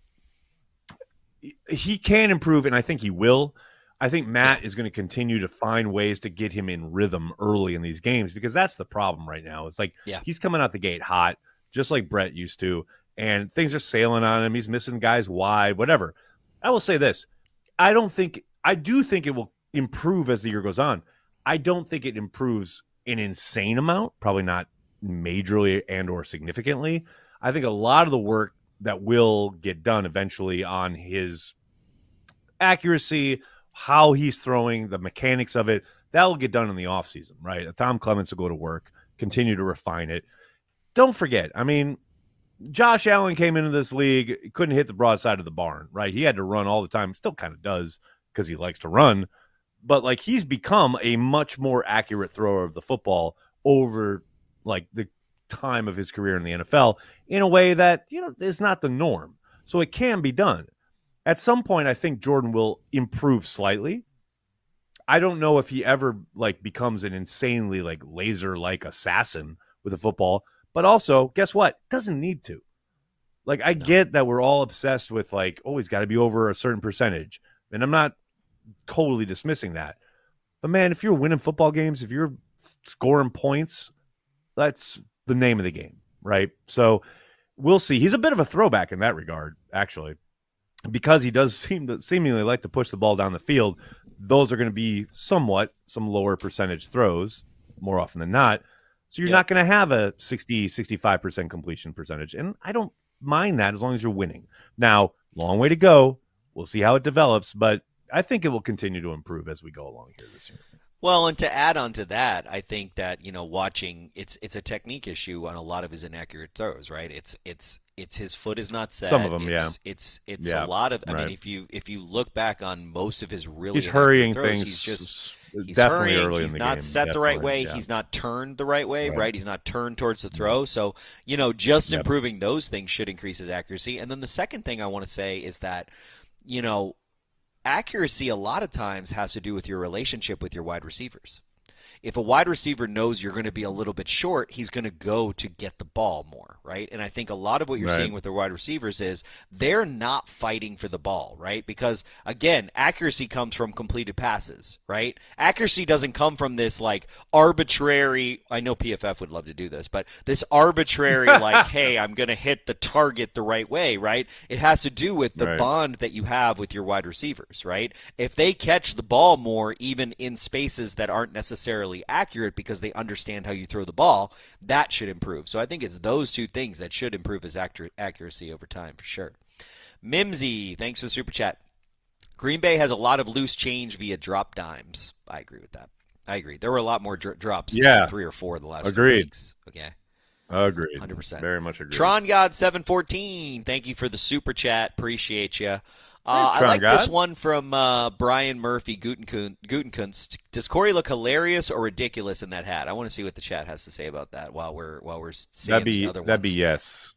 he can improve, and I think he will. I think Matt is going to continue to find ways to get him in rhythm early in these games because that's the problem right now. It's like Yeah. he's coming out the gate hot, just like Brett used to, and things are sailing on him. He's missing guys wide, whatever. I will say this: I don't think I do think it will improve as the year goes on. I don't think it improves an insane amount, probably not majorly and or significantly. I think a lot of the work that will get done eventually on his accuracy, how he's throwing, the mechanics of it, that will get done in the offseason, right? Tom Clements will go to work, continue to refine it. Don't forget, I mean, Josh Allen came into this league, couldn't hit the broadside of the barn, right? He had to run all the time, still kind of does because he likes to run, but like he's become a much more accurate thrower of the football over like the time of his career in the NFL in a way that, you know, is not the norm. So it can be done. At some point I think Jordan will improve slightly. I don't know if he ever like becomes an insanely like laser like assassin with a football, but also guess what? Doesn't need to. Like I get that we're all obsessed with like, oh, he's got to be over a certain percentage, and I'm not totally dismissing that. But man, if you're winning football games, if you're scoring points, that's the name of the game, right? So we'll see. He's a bit of a throwback in that regard, actually, because he does [laughs] seem to seemingly like to push the ball down the field. Those are going to be somewhat some lower percentage throws more often than not. So you're Yeah. not going to have a 60, 65% completion percentage. And I don't mind that as long as you're winning. Now, long way to go. We'll see how it develops, but I think it will continue to improve as we go along here this year. Well, and to add on to that, I think that you know, watching it's it's a technique issue on a lot of his inaccurate throws, right? It's it's it's his foot is not set. Some of 'em, it's, yeah. It's it's Yeah, a lot of. I right. mean, if you if you look back on most of his really He's hurrying throws, things he's just he's definitely hurrying. early he's in the not game. set the right way. yeah. He's not turned the right way. Right. Right. He's not turned towards the mm-hmm. throw. So you know, just Yep. improving those things should increase his accuracy. And then the second thing I want to say is that you know, accuracy a lot of times has to do with your relationship with your wide receivers. If a wide receiver knows you're going to be a little bit short, he's going to go to get the ball more, right? And I think a lot of what you're Right. seeing with the wide receivers is they're not fighting for the ball, right? Because again, accuracy comes from completed passes, right? Accuracy doesn't come from this like arbitrary, I know PFF would love to do this, but this arbitrary [laughs] like, hey, I'm going to hit the target the right way, right? It has to do with the Right. bond that you have with your wide receivers, right? If they catch the ball more, even in spaces that aren't necessarily accurate because they understand how you throw the ball, that should improve. So I think it's those two things that should improve his accuracy over time for sure. Mimsy, thanks for the super chat. Green Bay has a lot of loose change via drop dimes. I agree with that. I agree. There were a lot more dr- drops. than Yeah. three or four the last Agreed. weeks. Okay. Agreed. 100%. Very much agreed. Tron God seven fourteen. Thank you for the super chat. Appreciate you. Uh, I like this one from uh, Brian Murphy Gutenkun- Gutenkunst. Does Corey look hilarious or ridiculous in that hat? I want to see what the chat has to say about that while we're while we're seeing That'd be that'd be yes.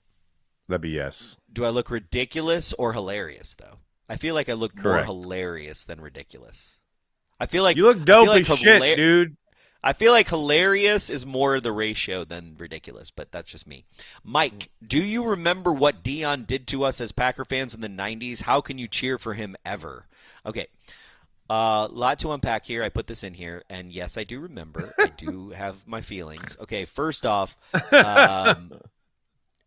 That'd be yes. Do I look ridiculous or hilarious though? I feel like I look more hilarious than ridiculous. I feel like You look dope like as shit, dude. I feel like hilarious is more the ratio than ridiculous, but that's just me. Mike, do you remember what Deion did to us as Packer fans in the 90s? How can you cheer for him ever? Okay. A uh, lot to unpack here. I put this in here, and yes, I do remember. I do [laughs] have my feelings. Okay, first off, [laughs] um,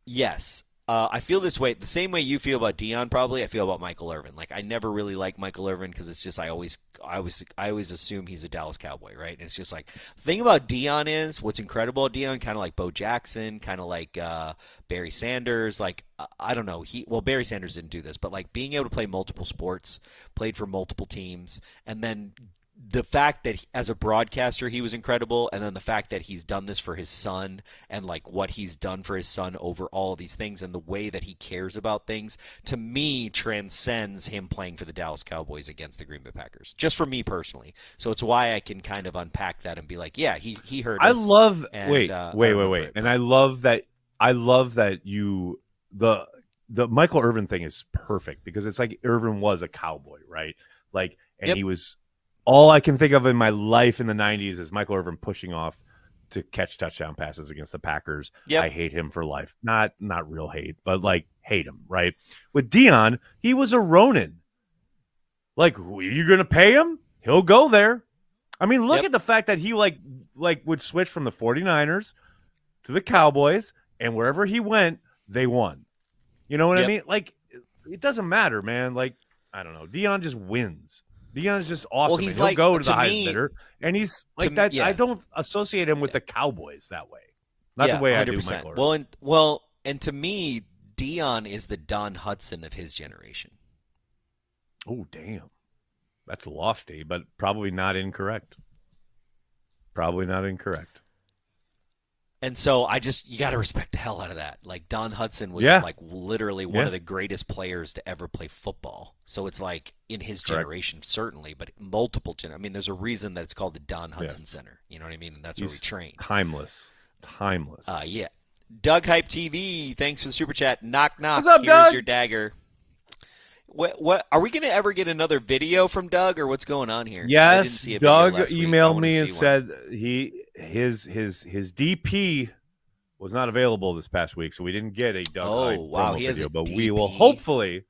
yes, uh, I feel this way. The same way you feel about Deion, probably I feel about Michael Irvin. Like I never really like Michael Irvin because it's just I always, I always, I always assume he's a Dallas Cowboy, right? And it's just like the thing about Deion is what's incredible Deion, kind of like Bo Jackson, kind of like uh, Barry Sanders. Like I- I don't know, he well Barry Sanders didn't do this, but like being able to play multiple sports, played for multiple teams, and then the fact that he- as a broadcaster he was incredible and then the fact that he's done this for his son and like what he's done for his son over all these things and the way that he cares about things to me transcends him playing for the Dallas Cowboys against the Green Bay Packers just for me personally so it's why I can kind of unpack that and be like yeah he he heard I love and, wait, uh, wait, wait, wait, it, and I love that. I love that you the the Michael Irvin thing is perfect because it's like Irvin was a cowboy, right? Like, and Yep. he was all I can think of in my life in the '90s is Michael Irvin pushing off to catch touchdown passes against the Packers. Yep. I hate him for life. Not not real hate, but like hate him, right? With Deion, he was a Ronin. Like, who- you going to pay him? He'll go there. I mean, look Yep. at the fact that he like like would switch from the 49ers to the Cowboys and wherever he went, they won. You know what I mean? Like it doesn't matter, man. Like I don't know. Deion just wins. Deion's just awesome. he's and he'll like- go to, the to highest bidder, and he's like to- that. yeah. I don't associate him with the Cowboys that way. Not yeah, the way I do 100%. Michael. Irvin. Well, and well, and to me, Deion is the Don Hutson of his generation. Oh, damn. That's lofty, but probably not incorrect. Probably not incorrect. And so I just you got to respect the hell out of that. Like Don Hutson was Yeah. like literally one Yeah. of the greatest players to ever play football. So it's like in his Correct. generation certainly, but multiple gen. I mean, there's a reason that it's called the Don Hutson Yes. Center. You know what I mean? And that's where we He's train. Timeless. Timeless. Uh, yeah. Doug Hype TV, thanks for the super chat. Knock knock. What's up, Here's Doug? your dagger. What what are we going to ever get another video from Doug or what's going on here? Yes, see a video Doug last week. I emailed me and one. said he his his his DP was not available this past week, so we didn't get a Doug Oh, Hyde wow, promo video, but we will hopefully.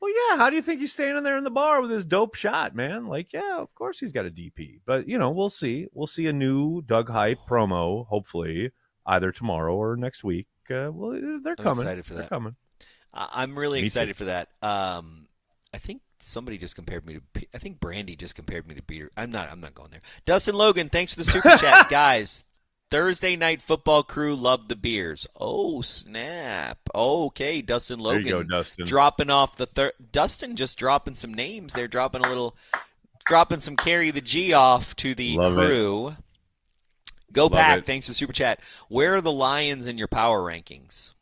Well, yeah. How do you think he's standing there in the bar with his dope shot, man? Like, yeah, of course he's got a DP, but you know, we'll see. We'll see a new Doug Hype promo, hopefully, either tomorrow or next week. Uh, well, they're I'm coming. excited for They're that. coming. I- I'm really Me excited too. for that. Um, I think somebody just compared me to. I think Brandy just compared me to Peter. I'm not. I'm not going there. Dustin Logan, thanks for the super [laughs] chat, guys. Thursday night football crew loved the beers. Oh snap! Okay, Dustin Logan go, Dustin. dropping off the third. Dustin just dropping some names. They're dropping a little, dropping some carry the G off to the Love it. crew. Go Love pack! it. Thanks for super chat. Where are the Lions in your power rankings?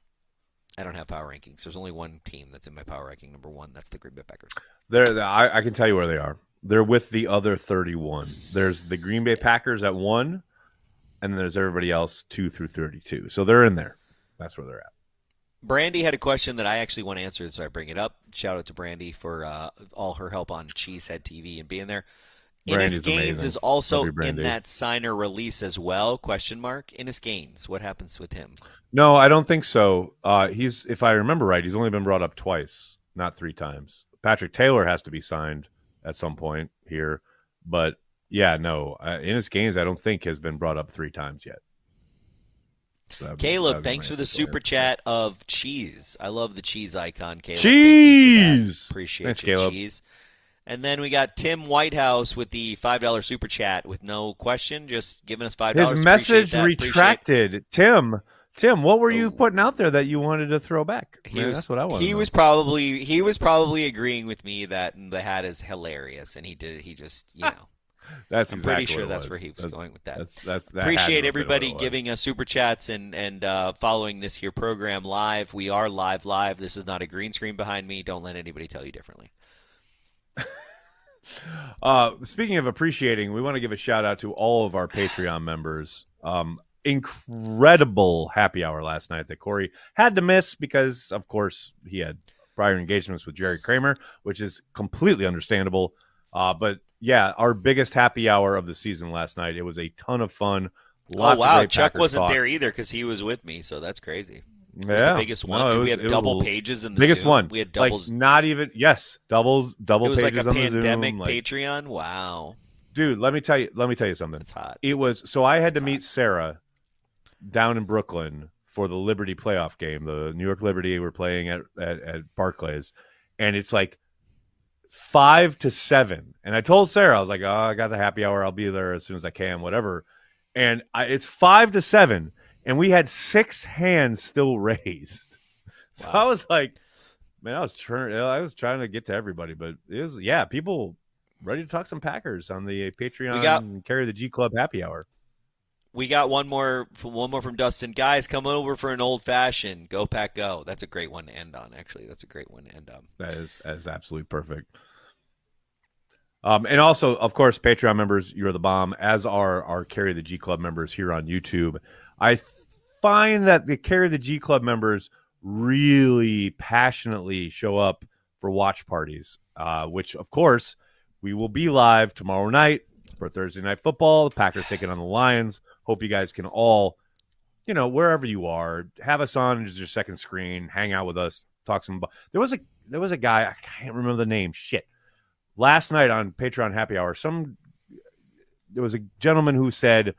I don't have power rankings. There's only one team that's in my power ranking. Number one, that's the Green Bay Packers. They're, I, I can tell you where they are. They're with the other 31. There's the Green Bay Packers at one, and then there's everybody else two through 32. So they're in there. That's where they're at. Brandy had a question that I actually want to answer, so I bring it up. Shout out to Brandy for uh, all her help on Cheesehead TV and being there. Brandy's Innis Gaines amazing. is also in that signer release as well? Question mark. Innis Gaines, what happens with him? No, I don't think so. Uh, he's, if I remember right, he's only been brought up twice, not three times. Patrick Taylor has to be signed at some point here, but yeah, no, uh, Innis Gaines, I don't think has been brought up three times yet. So Caleb, thanks for the super chat of cheese. I love the cheese icon, Caleb. Thank you for that. Cheese! Appreciate Thanks, you, Caleb. cheese. And then we got Tim Whitehouse with the five dollar super chat with no question, just giving us five dollars. His message retracted. Tim, Tim, what were you Oh. putting out there that you wanted to throw back? He Man, was, that's what I want. He was probably he was probably agreeing with me that the hat is hilarious, and he did. He just you know. [laughs] That's I'm exactly pretty sure that's where he was That's- going with that. That's that's that had to have Appreciate everybody what it was. giving us super chats and and uh, following this here program live. We are live, live. This is not a green screen behind me. Don't let anybody tell you differently. Uh, speaking of appreciating, we want to give a shout out to all of our Patreon members. Um, incredible happy hour last night that Corey had to miss because, of course, he had prior engagements with Jerry Kramer, which is completely understandable. Uh, but yeah, our biggest happy hour of the season last night. It was a ton of fun. Lots oh wow, Chuck Packers wasn't talk. there either because he was with me, so that's crazy. Yeah, the biggest one. No, Did was- we have double pages in the biggest Zoom? one. We had doubles. Like not even yes, doubles double it was like pages a on the Zoom. pandemic like- Patreon. Wow, dude. Let me tell you. Let me tell you something. It's hot. It was so I had to That's meet Sarah down in Brooklyn for the Liberty playoff game. The New York Liberty were playing at at, at Barclays, and it's like five to seven. And I told Sarah, I was like, "Oh, I got the happy hour. I'll be there as soon as I can, whatever." And I, it's five to seven, and we had six hands still raised. [laughs] So Wow. I was like, "Man, I was trying. I was trying to get to everybody, but it was yeah, people ready to talk some Packers on the Patreon We got- Carry the G Club happy hour. We got one more, one more from Dustin. Guys, come over for an old fashioned. Go pack, go. That's a great one to end on. Actually, that's a great one to end on. That is that is absolutely perfect. Um, and also, of course, Patreon members, you're the bomb. As are our Carry the G Club members here on YouTube. I find that the Carry the G Club members really passionately show up for watch parties, uh, which, of course, we will be live tomorrow night for Thursday Night Football. The Packers taking on the Lions. Hope you guys can all, you know, wherever you are, have us on as your second screen, hang out with us, talk some. There was a there was a guy I can't remember the name. Shit. Last night on Patreon Happy Hour, some there was a gentleman who said,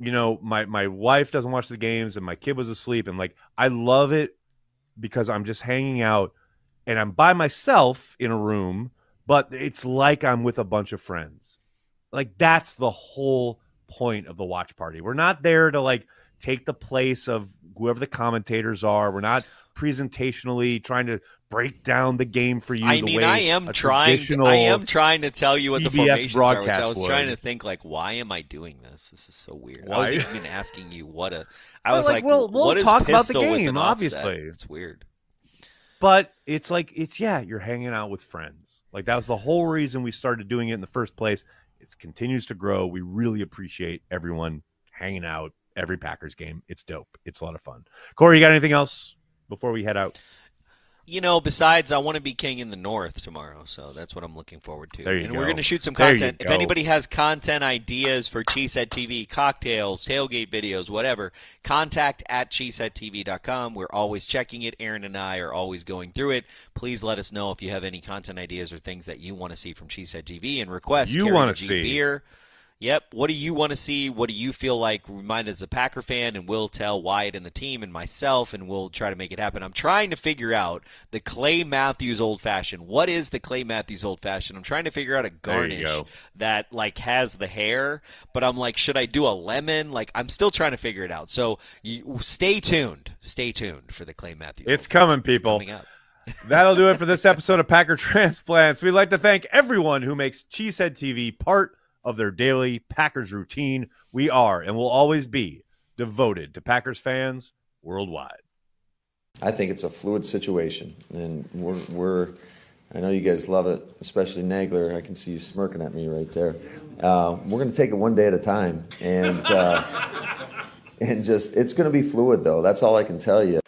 you know, my my wife doesn't watch the games and my kid was asleep, and like I love it because I'm just hanging out and I'm by myself in a room, but it's like I'm with a bunch of friends. Like that's the whole point of the watch party. We're not there to like take the place of whoever the commentators are. We're not presentationally trying to break down the game for you. I the mean, way I am trying. To, I am trying to tell you what the formations are. Which I broadcast was trying to think, like, why am I doing this? This is so weird. I Why? was even asking you what a. [laughs] I Well, was like, like, we'll- we'll what is talk about the game, obviously. It's weird. But it's like it's yeah, you're hanging out with friends. Like that was the whole reason we started doing it in the first place. It continues to grow. We really appreciate everyone hanging out every Packers game. It's dope. It's a lot of fun. Corey, you got anything else before we head out? You know, besides, I want to be king in the north tomorrow, so that's what I'm looking forward to. There you and go. we're going to shoot some content. If go. anybody has content ideas for Cheesehead TV, cocktails, tailgate videos, whatever, contact at cheeseheadtv.com. We're always checking it. Aaron and I are always going through it. Please let us know if you have any content ideas or things that you want to see from Cheesehead TV and request. You wanna see. beer. Yep. What do you want to see? What do you feel like? Remind as a Packer fan, and we'll tell Wyatt and the team and myself, and we'll try to make it happen. I'm trying to figure out the Clay Matthews Old Fashioned. What is the Clay Matthews Old Fashioned? I'm trying to figure out a garnish go. that like has the hair, but I'm like, should I do a lemon? Like, I'm still trying to figure it out. So you, stay tuned. Stay tuned for the Clay Matthews. It's coming, people. Coming up. [laughs] That'll do it for this episode of Packer Transplants. We'd like to thank everyone who makes Cheesehead TV part of their daily Packers routine. We are and will always be devoted to Packers fans worldwide. I think it's a fluid situation, and we're, we're I know you guys love it, especially Nagler. I can see you smirking at me right there. Uh, we're going to take it one day at a time, and uh, [laughs] and just it's going to be fluid, though. That's all I can tell you.